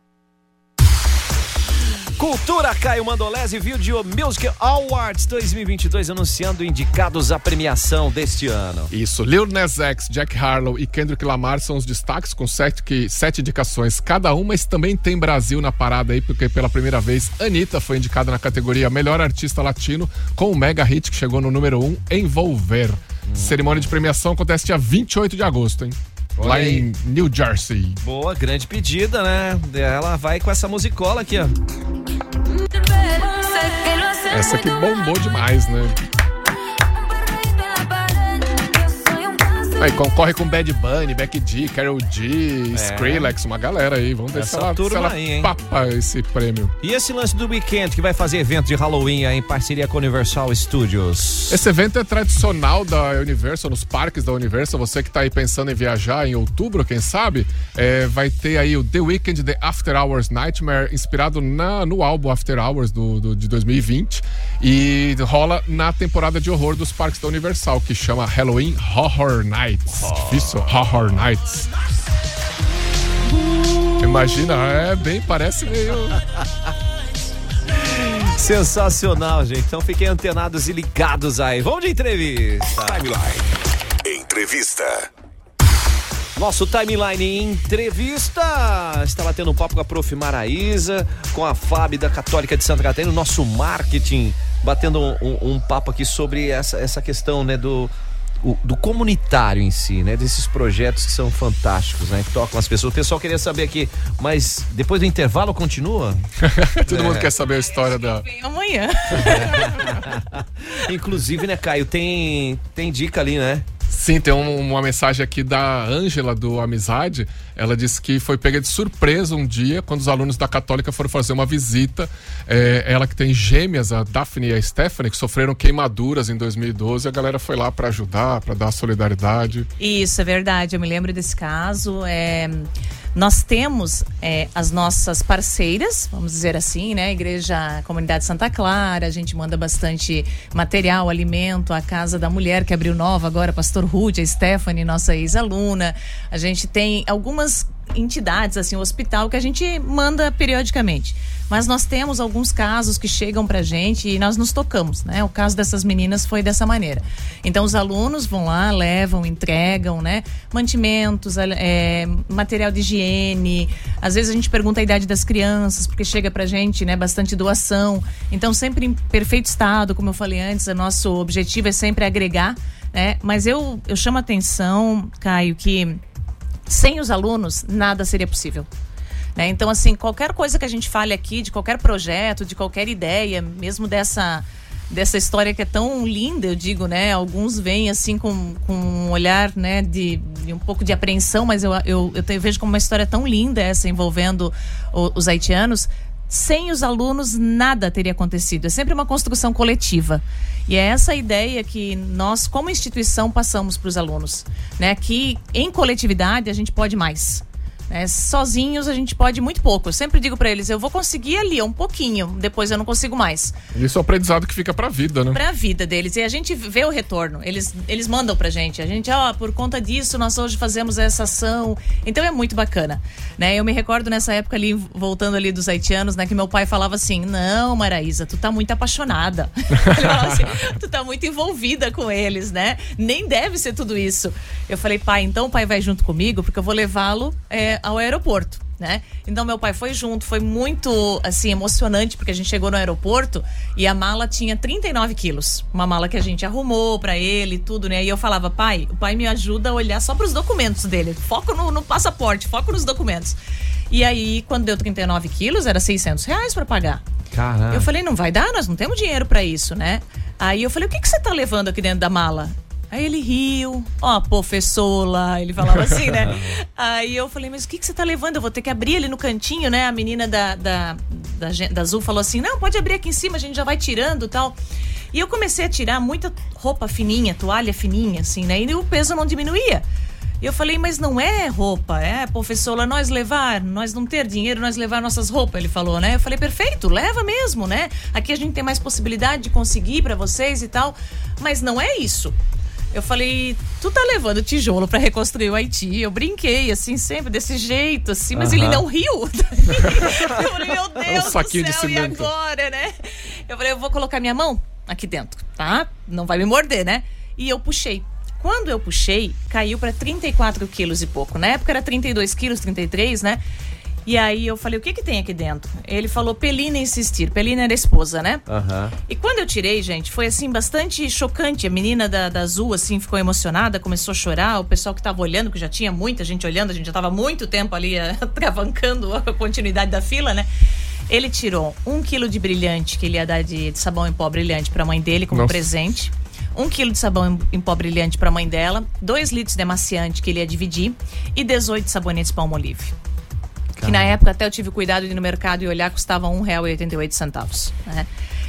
Cultura Caio Mandolese Video Music Awards 2022 anunciando indicados à premiação deste ano. Isso, Lil Nas X, Jack Harlow e Kendrick Lamar são os destaques com sete, que- sete indicações cada um, mas também tem Brasil na parada aí, porque pela primeira vez Anitta foi indicada na categoria Melhor Artista Latino com o mega hit que chegou no número 1, um, Envolver. Cerimônia de premiação acontece dia 28 de agosto, hein? Olha Lá aí. em New Jersey. Boa, grande pedida, né? Ela vai com essa musicola aqui, ó. Essa aqui bombou demais, né? Aí concorre com Bad Bunny, Becky G, Carol G, Skrillex, uma galera aí. Vamos ver se É. Essa ela, se turma ela aí, hein? papa esse prêmio. E esse lance do Weekend que vai fazer evento de Halloween aí em parceria com a Universal Studios. Esse evento é tradicional da Universal, nos parques da Universal. Você que tá aí pensando em viajar em outubro, quem sabe, é, vai ter aí o The Weekend The After Hours Nightmare, inspirado na- no álbum After Hours do, do- de 2020. E rola na temporada de horror dos parques da Universal, que chama Halloween Horror Nights. Difícil, Horror Nights. Imagina, é bem, parece meio. (laughs) Sensacional, gente. Então fiquem antenados e ligados aí. Vamos de entrevista. Timeline. Entrevista. Nosso timeline entrevista está batendo um papo com a Prof. Maraísa, com a Fábio da Católica de Santa Catarina, o nosso marketing, batendo um, um- um papo aqui sobre essa, essa questão né, do, o- do comunitário em si, né? Desses projetos que são fantásticos, né? Que tocam as pessoas. O pessoal queria saber aqui, mas depois do intervalo continua? (laughs) Todo É. mundo quer saber a história da. Vem amanhã. (laughs) Inclusive, né, Caio, tem, tem dica ali, né? Sim, tem um- uma mensagem aqui da Ângela do Amizade. Ela disse que foi pega de surpresa um dia quando os alunos da Católica foram fazer uma visita. É, ela que tem gêmeas, a Daphne e a Stephanie, que sofreram queimaduras em 2012. A galera foi lá para ajudar, para dar solidariedade. Isso, é verdade. Eu me lembro desse caso. É, nós temos é, as nossas parceiras, vamos dizer assim, né? Igreja Comunidade Santa Clara, a gente manda bastante material, alimento, a Casa da Mulher, que abriu nova agora, Pastor Rude, a Stephanie, nossa ex-aluna. A gente tem algumas entidades, assim, o hospital, que a gente manda periodicamente. Mas nós temos alguns casos que chegam pra gente e nós nos tocamos, né? O caso dessas meninas foi dessa maneira. Então os alunos vão lá, levam, entregam, né? Mantimentos, é, material de higiene. Às vezes a gente pergunta a idade das crianças, porque chega pra gente, né? Bastante doação. Então sempre em perfeito estado, como eu falei antes, o nosso objetivo é sempre agregar, né? Mas eu, eu chamo a atenção, Caio, que sem os alunos nada seria possível. Né? Então, assim, qualquer coisa que a gente fale aqui, de qualquer projeto, de qualquer ideia, mesmo dessa dessa história que é tão linda, eu digo, né? Alguns vêm assim com, com um olhar, né, de, de um pouco de apreensão, mas eu, eu, eu, vejo como uma história tão linda essa envolvendo o- os haitianos. Sem os alunos, nada teria acontecido. É sempre uma construção coletiva. E é essa ideia que nós, como instituição, passamos para os alunos. Né? Que em coletividade a gente pode mais. Né? Sozinhos a gente pode muito pouco. Eu sempre digo pra eles, eu vou conseguir ali um pouquinho, depois eu não consigo mais. Isso é o aprendizado que fica pra vida, né? Pra vida deles. E a gente vê o retorno. Eles, eles mandam pra gente. A gente, ó, por conta disso, nós hoje fazemos essa ação. Então é muito bacana. Né? Eu me recordo nessa época ali, voltando ali dos haitianos, né? Que meu pai falava assim: Não, Maraísa, tu tá muito apaixonada. (laughs) Ele falava assim, tu tá muito envolvida com eles, né? Nem deve ser tudo isso. Eu falei, pai, então o pai vai junto comigo, porque eu vou levá-lo é, ao aeroporto. Né? Então meu pai foi junto, foi muito assim emocionante porque a gente chegou no aeroporto e a mala tinha 39 quilos, uma mala que a gente arrumou para ele, tudo, né? E eu falava, pai, o pai me ajuda a olhar só para os documentos dele, foco no, no passaporte, foco nos documentos. E aí quando deu 39 quilos era 600 reais para pagar. Eu falei, não vai dar, nós não temos dinheiro para isso, né? Aí eu falei, o que, que você tá levando aqui dentro da mala? Aí ele riu, ó, professora, ele falava assim, né? (laughs) Aí eu falei, mas o que, que você tá levando? Eu vou ter que abrir ali no cantinho, né? A menina da, da, da, da Azul falou assim: não, pode abrir aqui em cima, a gente já vai tirando tal. E eu comecei a tirar muita roupa fininha, toalha fininha, assim, né? E o peso não diminuía. E eu falei, mas não é roupa, é, professora, nós levar, nós não ter dinheiro, nós levar nossas roupas, ele falou, né? Eu falei, perfeito, leva mesmo, né? Aqui a gente tem mais possibilidade de conseguir pra vocês e tal, mas não é isso. Eu falei, tu tá levando tijolo pra reconstruir o Haiti? Eu brinquei, assim, sempre desse jeito, assim, mas Aham. ele não riu. (laughs) eu falei, meu Deus É um do de céu, e agora, né? Eu falei, eu vou colocar minha mão aqui dentro, tá? Não vai me morder, né? E eu puxei. Quando eu puxei, caiu pra 34 quilos e pouco. Na época era 32 quilos, 33, né? E aí eu falei, o que que tem aqui dentro? Ele falou, Pelina insistir. Pelina era a esposa, né? Aham. E quando eu tirei, gente, foi assim bastante chocante. A menina da, da Azul, assim, ficou emocionada, começou a chorar. O pessoal que tava olhando, que já tinha muita gente olhando, a gente já tava muito tempo ali eh, (laughs) travancando a continuidade da fila, né? Ele tirou um quilo de brilhante, que ele ia dar de, de sabão em pó brilhante pra mãe dele como Nossa. presente. Um quilo de sabão em, pó brilhante pra mãe dela. Dois litros de amaciante que ele ia dividir. E 18 sabonetes palmolive. Que na época até eu tive cuidado de ir no mercado e olhar, custava R$ 1,88. Né?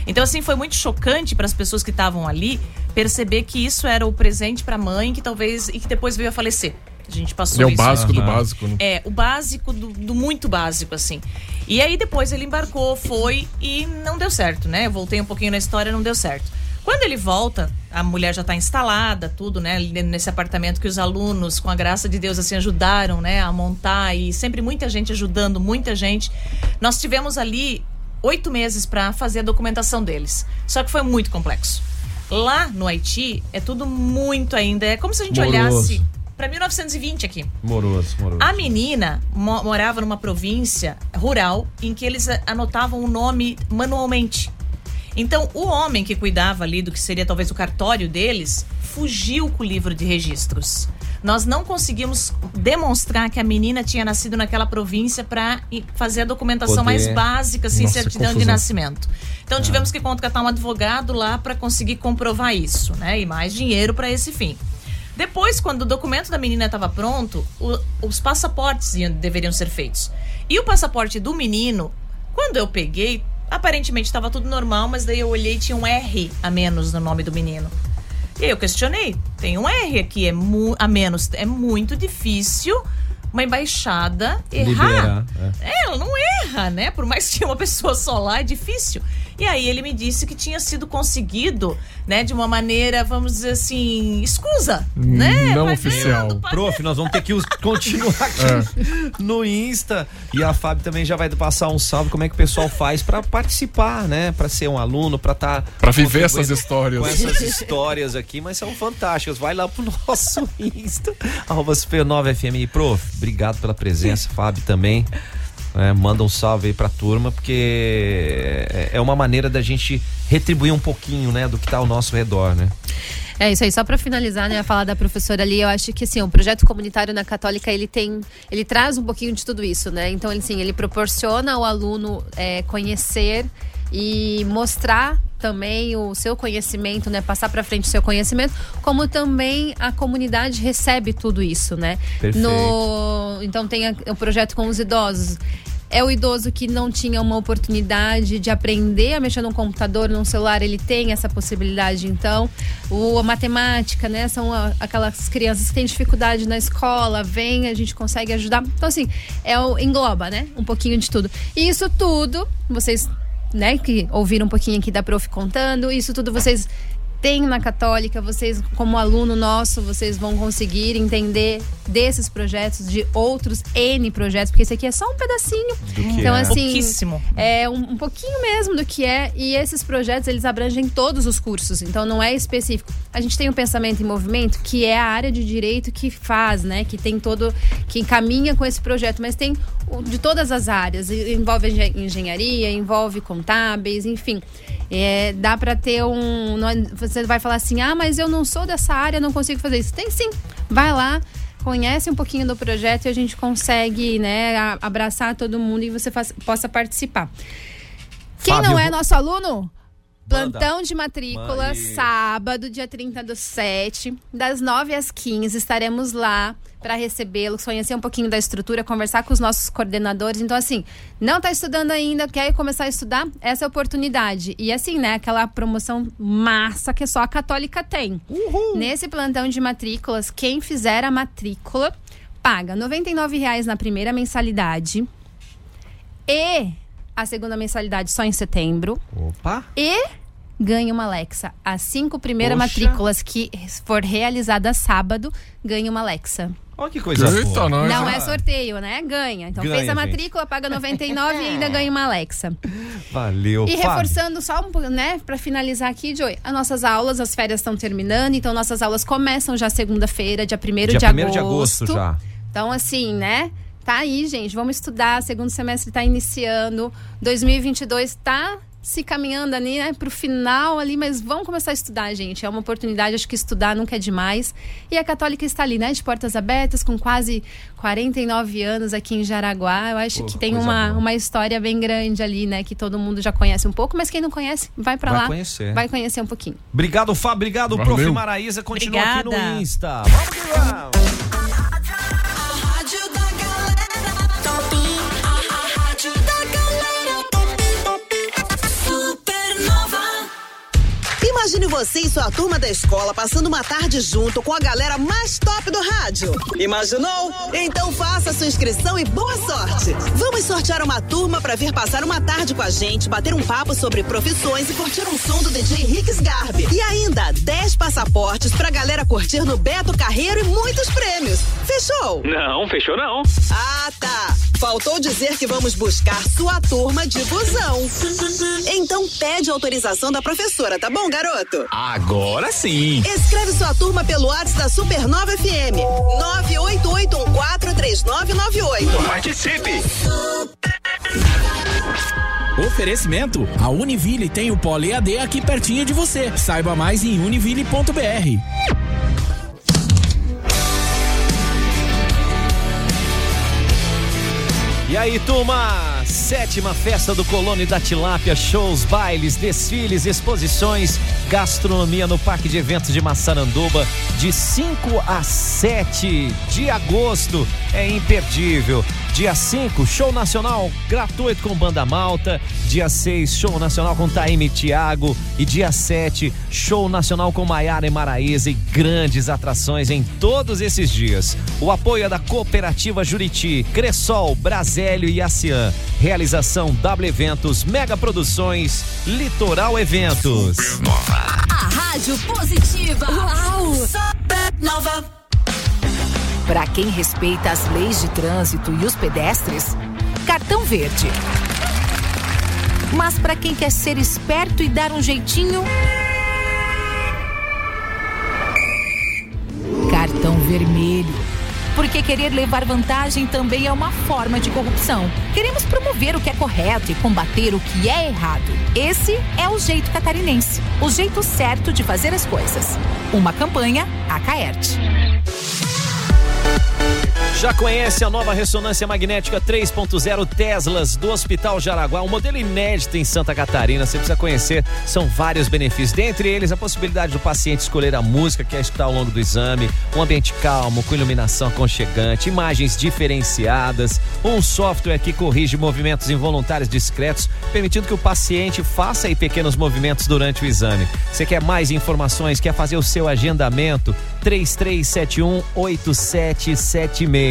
Então, assim, foi muito chocante para as pessoas que estavam ali perceber que isso era o presente para a mãe que talvez. e que depois veio a falecer. A gente passou é o isso. básico do básico, né? É, o básico do, do muito básico, assim. E aí depois ele embarcou, foi e não deu certo, né? Eu voltei um pouquinho na história, não deu certo. Quando ele volta, a mulher já está instalada, tudo, né? Nesse apartamento que os alunos, com a graça de Deus, assim, ajudaram, né? A montar e sempre muita gente ajudando, muita gente. Nós tivemos ali oito meses para fazer a documentação deles. Só que foi muito complexo. Lá no Haiti é tudo muito ainda. É como se a gente Moroso. olhasse para 1920 aqui. Moroso, moroso. A menina mo- morava numa província rural em que eles anotavam o nome manualmente. Então, o homem que cuidava ali do que seria talvez o cartório deles fugiu com o livro de registros. Nós não conseguimos demonstrar que a menina tinha nascido naquela província para fazer a documentação Poder. mais básica, assim, Nossa, certidão de nascimento. Então, tivemos que contratar um advogado lá para conseguir comprovar isso, né? E mais dinheiro para esse fim. Depois, quando o documento da menina estava pronto, o- os passaportes iam- deveriam ser feitos. E o passaporte do menino, quando eu peguei, aparentemente estava tudo normal, mas daí eu olhei e tinha um R a menos no nome do menino. E aí eu questionei, tem um R aqui, é a menos, é muito difícil uma embaixada errar. Liberar, É, ela não erra, né? Por mais que tenha uma pessoa só lá, é difícil. E aí ele me disse que tinha sido conseguido, né, de uma maneira, vamos dizer assim, escusa, né? Não oficial. Prof, nós vamos ter que continuar aqui no Insta. E a Fábio também já vai passar um salve como é que o pessoal faz pra participar, né? Pra ser um aluno, pra estar. Pra viver essas histórias. Com essas histórias aqui, mas são fantásticas. Vai lá pro nosso (laughs) Insta, arroba Super9FM. Prof, obrigado pela presença, Fábio também. É, manda um salve aí pra turma, porque é- é uma maneira da gente retribuir um pouquinho, né, do que tá ao nosso redor, né? É isso aí, só para finalizar, né, a falar da professora ali, eu acho que assim, o projeto comunitário na Católica, ele tem, ele traz um pouquinho de tudo isso, né? Então, ele, assim, ele proporciona ao aluno é, conhecer e mostrar também o seu conhecimento, né, passar para frente o seu conhecimento, como também a comunidade recebe tudo isso, né? Perfeito. No, então tem o projeto com os idosos. É o idoso que não tinha uma oportunidade de aprender a mexer num computador, num celular, ele tem essa possibilidade. Então, o, a matemática, né? São a- aquelas crianças que têm dificuldade na escola, vem, a gente consegue ajudar. Então, assim, é o, engloba, né? Um pouquinho de tudo. E isso tudo, vocês, né, que ouviram um pouquinho aqui da prof contando, isso tudo vocês têm na Católica, vocês, como aluno nosso, vocês vão conseguir entender desses projetos, de outros N projetos, porque esse aqui é só um pedacinho. então, é. assim. Pouquíssimo. É um, um pouquinho mesmo do que é. E esses projetos, eles abrangem todos os cursos. Então, não é específico. A gente tem o Pensamento em Movimento, que é a área de direito que faz, né? Que tem todo. que encaminha com esse projeto. Mas tem de todas as áreas. E- Envolve engen- engenharia, envolve contábeis, enfim. É, dá para ter um. Você vai falar assim: ah, mas eu não sou dessa área, não consigo fazer isso. Tem sim. Vai lá, conhece um pouquinho do projeto e a gente consegue né, abraçar todo mundo e você faz- possa participar. Quem Fábio, não é nosso aluno? Plantão de matrícula, Mande. sábado, dia 30 do 7, das 9 às 15, estaremos lá para recebê-los, conhecer um pouquinho da estrutura, conversar com os nossos coordenadores. Então, assim, não está estudando ainda, quer começar a estudar? Essa é a oportunidade. E assim, né, aquela promoção massa que só a Católica tem. Nesse plantão de matrículas, quem fizer a matrícula paga 99 reais na primeira mensalidade e a segunda mensalidade só em setembro. Opa! E ganha uma Alexa. As cinco primeiras Poxa. matrículas que for realizada sábado, ganha uma Alexa. Olha que coisa Eita, boa. nós. Não é sorteio, né? Ganha. Então Ganha, fez a gente. matrícula, paga 99 e (laughs) ainda ganha uma Alexa. Valeu, E Fábio. reforçando só um pouco, né, para finalizar aqui, Joey, as nossas aulas, as férias estão terminando, então nossas aulas começam já segunda-feira, dia 1 Dia de 1º agosto. de agosto já. Então, assim, né? Tá aí, gente. Vamos estudar. Segundo semestre tá iniciando. 2022 tá se caminhando ali, né, pro final ali, mas vamos começar a estudar, gente. É uma oportunidade, acho que estudar nunca é demais. E a Católica está ali, né, de portas abertas, com quase 49 anos aqui em Jaraguá. Eu acho Pô, que tem uma, boa. uma história bem grande ali, né, que todo mundo já conhece um pouco, mas quem não conhece, vai para Vai lá. conhecer. Vai conhecer um pouquinho. Obrigado, Fábio. Obrigado, Valeu. Prof. Maraísa. Continua aqui no Obrigada. Insta. Vamos que vamos. Imagine você e sua turma da escola passando uma tarde junto com a galera mais top do rádio. Imaginou? Então faça sua inscrição e boa sorte. Vamos sortear uma turma para vir passar uma tarde com a gente, bater um papo sobre profissões e curtir um som do DJ Ricks Garbi. E ainda 10 passaportes pra galera curtir no Beto Carreiro e muitos prêmios. Fechou? Não, fechou não. Ah, tá. Faltou dizer que vamos buscar sua turma de busão. Então pede autorização da professora, tá bom, garoto? Agora sim. Escreve sua turma pelo WhatsApp da Supernova FM. 988143998. Participe. Oferecimento: A Univille tem o Polo EAD aqui pertinho de você. Saiba mais em univille.br. E aí, turma? Sétima festa do Colônia da Tilápia, shows, bailes, desfiles, exposições, gastronomia no Parque de Eventos de Massaranduba, de 5 a 7 de agosto. É imperdível. Dia 5, show nacional gratuito com Banda Malta. Dia 6, show nacional com Taime Thiago. E dia 7, show nacional com Maiara e Maraíza e grandes atrações em todos esses dias. O apoio é da Cooperativa Juriti, Cressol, Brasélio e Acian. Realização W Eventos, Mega Produções, Litoral Eventos. A Rádio Positiva. Uau! Supernova. Para quem respeita as leis de trânsito e os pedestres, cartão verde. Mas para quem quer ser esperto e dar um jeitinho, cartão vermelho. Porque querer levar vantagem também é uma forma de corrupção. Queremos promover o que é correto e combater o que é errado. Esse é o jeito catarinense, o jeito certo de fazer as coisas. Uma campanha Acaerte. Já conhece a nova ressonância magnética 3.0 Teslas do Hospital Jaraguá, um modelo inédito em Santa Catarina. Você precisa conhecer, são vários benefícios. Dentre eles, a possibilidade do paciente escolher a música que quer escutar ao longo do exame, um ambiente calmo, com iluminação aconchegante, imagens diferenciadas, um software que corrige movimentos involuntários discretos, permitindo que o paciente faça aí pequenos movimentos durante o exame. Você quer mais informações? Quer fazer o seu agendamento? 3371 8776.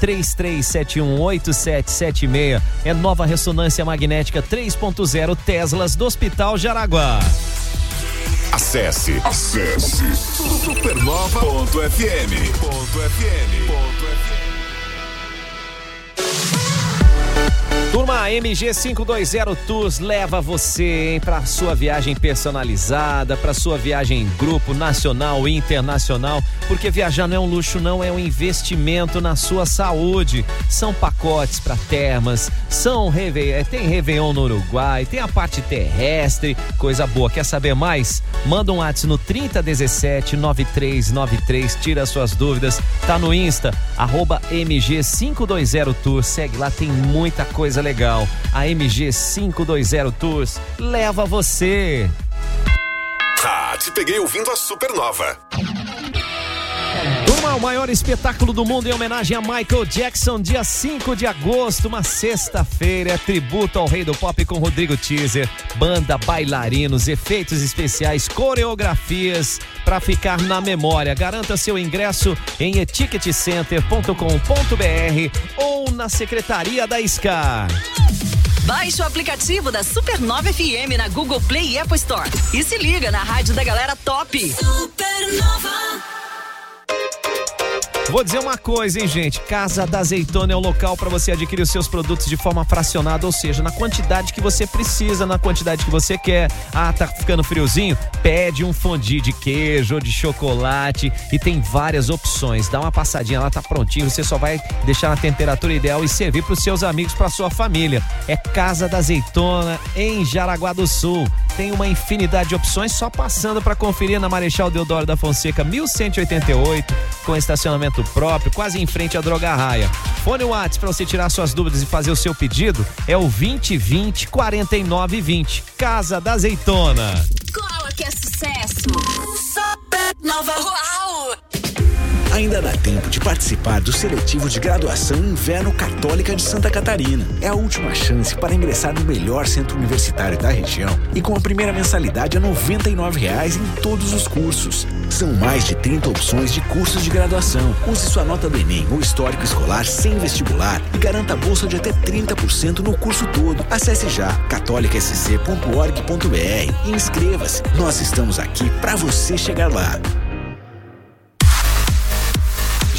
33718776 é nova ressonância magnética 3.0 Teslas do Hospital Jaraguá. Acesse. Acesse. Supernova.fm. Turma, a MG 520 Tours leva você para sua viagem personalizada, para sua viagem em grupo, nacional e internacional, porque viajar não é um luxo, não é um investimento na sua saúde. São pacotes para termas, são eh, tem Réveillon no Uruguai, tem a parte terrestre, coisa boa. Quer saber mais? Manda um WhatsApp no 3017 9393, tira suas dúvidas. Tá no Insta, arroba MG 520 Tours. Segue lá, tem muita coisa legal. A MG 520 Tours leva você. Ah, te peguei ouvindo a Supernova. O maior espetáculo do mundo em homenagem a Michael Jackson, dia 5 de agosto, uma sexta-feira, é tributo ao rei do pop com Rodrigo Teaser, banda, bailarinos, efeitos especiais, coreografias para ficar na memória. Garanta seu ingresso em eticketcenter.com.br ou na secretaria da SCAR. Baixe o aplicativo da Supernova FM na Google Play e Apple Store. E se liga na rádio da galera top. Vou dizer uma coisa, hein, gente? Casa da Azeitona é o local para você adquirir os seus produtos de forma fracionada, ou seja, na quantidade que você precisa, na quantidade que você quer. Ah, tá ficando friozinho? Pede um fondue de queijo ou de chocolate e tem várias opções. Dá uma passadinha lá, tá prontinho. Você só vai deixar na temperatura ideal e servir para os seus amigos, para sua família. É Casa da Azeitona em Jaraguá do Sul. Tem uma infinidade de opções, só passando para conferir na Marechal Deodoro da Fonseca 1188, com estacionamento próprio, quase em frente à Droga Raia. Fone Whats para você tirar suas dúvidas e fazer o seu pedido é o 2020 4920. Casa da Azeitona. Cola que é sucesso. Supernova. Uau! Ainda dá tempo de participar do seletivo de graduação Inverno Católica de Santa Catarina. É a última chance para ingressar no melhor centro universitário da região e com a primeira mensalidade a 99 reais em todos os cursos. São mais de 30 opções de cursos de graduação. Use sua nota do Enem ou histórico escolar sem vestibular e garanta bolsa de até 30% no curso todo. Acesse já catolicasc.org.br e inscreva-se. Nós estamos aqui para você chegar lá.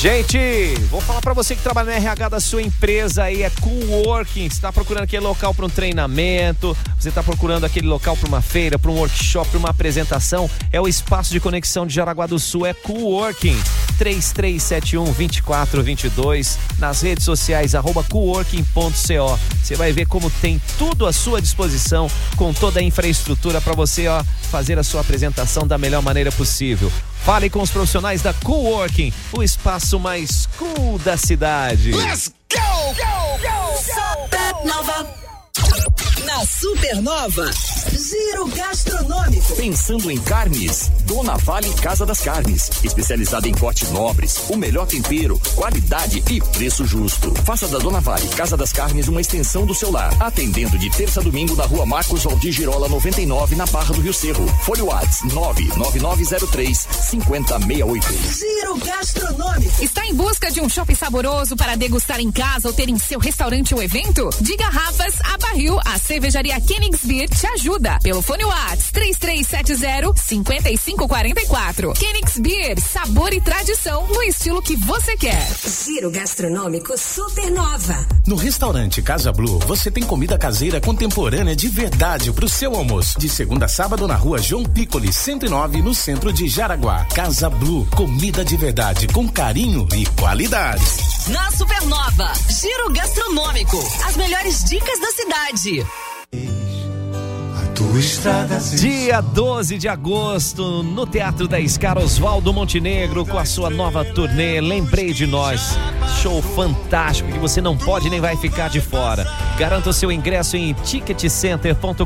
Gente, vou falar pra você que trabalha no RH da sua empresa aí, é Coworking. Você tá procurando aquele local para um treinamento, você tá procurando aquele local para uma feira, para um workshop, pra uma apresentação, é o espaço de conexão de Jaraguá do Sul, é Coworking. 3371 2422 nas redes sociais arroba coworking.co. Você vai ver como tem tudo à sua disposição com toda a infraestrutura para você ó, fazer a sua apresentação da melhor maneira possível. Fale com os profissionais da Coworking, o espaço mais cool da cidade. Let's go! Go! Go! Supernova. Na Supernova, Giro Gastronômico. Pensando em carnes? Dona Vale Casa das Carnes. Especializada em cortes nobres, o melhor tempero, qualidade e preço justo. Faça da Dona Vale Casa das Carnes uma extensão do seu lar. Atendendo de terça a domingo na rua Marcos Valdir Girola 99, na Barra do Rio Cerro. Folha Whats 99903 5068. Giro Gastronômico. Está em busca de um shopping saboroso para degustar em casa ou ter em seu restaurante ou evento? De garrafas a barril, a cervejaria Königsbeer te ajuda. Pelo fone Whats 3370-5544. Königsbeer, sabor e tradição no estilo que você quer. Giro Gastronômico Supernova. No restaurante Casa Blue, você tem comida caseira contemporânea de verdade pro seu almoço. De segunda a sábado na rua João Piccoli, 109, no centro de Jaraguá. Casa Blue, comida de verdade com carinho e qualidade. Na Supernova, Giro Gastronômico. As melhores dicas da cidade. Dia 12 de agosto, no Teatro da Escar, Oswaldo Montenegro com a sua nova turnê Lembrei de Nós. Show fantástico que você não pode nem vai ficar de fora. Garanta o seu ingresso em ticketcenter.com.br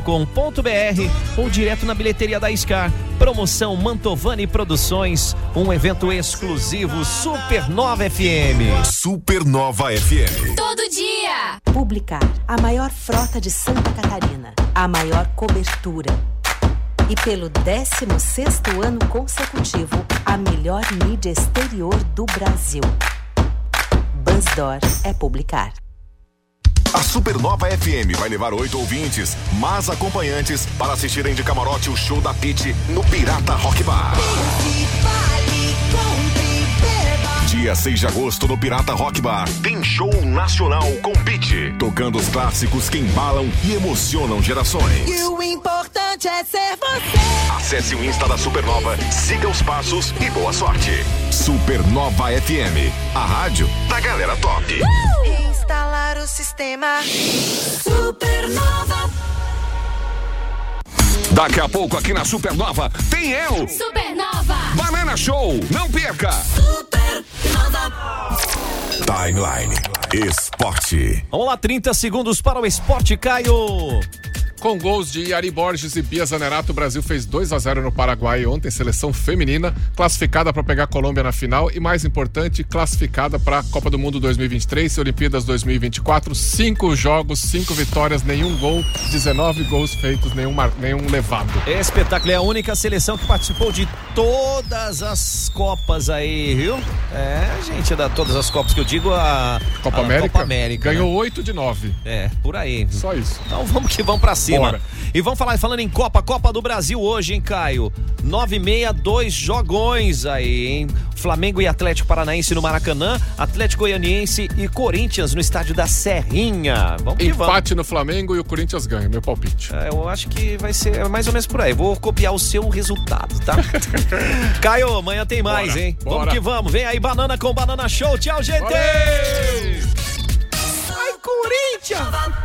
ou direto na bilheteria da Scar. Promoção Mantovani Produções, um evento exclusivo Supernova FM. Supernova FM. Todo dia. Publicar, a maior frota de Santa Catarina, a maior cobertura. E pelo 16º ano consecutivo, a melhor mídia exterior do Brasil. Buzzdoor é publicar. A Supernova FM vai levar oito ouvintes, mas acompanhantes, para assistirem de camarote o show da Pit no Pirata Rock Bar. Dia 6 de agosto no Pirata Rock Bar tem show nacional com Pit, tocando os clássicos que embalam e emocionam gerações. E o importante é ser você. Acesse o Insta da Supernova, siga os passos e boa sorte. Supernova FM, a rádio da galera top. Instalar o sistema Supernova. Daqui a pouco aqui na Supernova tem eu, Supernova. Banana Show, não perca. Timeline Esporte. Vamos lá, 30 segundos para o esporte, Caio. Com gols de Yari Borges e Bia Zanerato, o Brasil fez 2 a 0 no Paraguai ontem, seleção feminina, classificada para pegar a Colômbia na final e, mais importante, classificada para a Copa do Mundo 2023 e Olimpíadas 2024. Cinco jogos, cinco vitórias, nenhum gol, 19 gols feitos, nenhum, mar... nenhum levado. Espetáculo, é a única seleção que participou de todas as Copas aí, viu? É, gente, da todas as Copas que eu digo, a Copa a América, Copa América ganhou né? 8 de 9. É, por aí. Só isso. Então vamos que vamos pra cima. E vamos falar, falando em Copa, Copa do Brasil hoje, hein, Caio? 9 e meia, dois jogões aí, hein? Flamengo e Atlético Paranaense no Maracanã, Atlético Goianiense e Corinthians no estádio da Serrinha. Vamos que vamos. Empate no Flamengo e o Corinthians ganha, meu palpite. É, Eu acho que vai ser mais ou menos por aí. Vou copiar o seu resultado, tá? (laughs) Caio, amanhã tem mais, Bora, hein? bora. Vamos que vamos. Vem aí, Banana com Banana Show. Tchau, gente! Bora! Ai, Corinthians!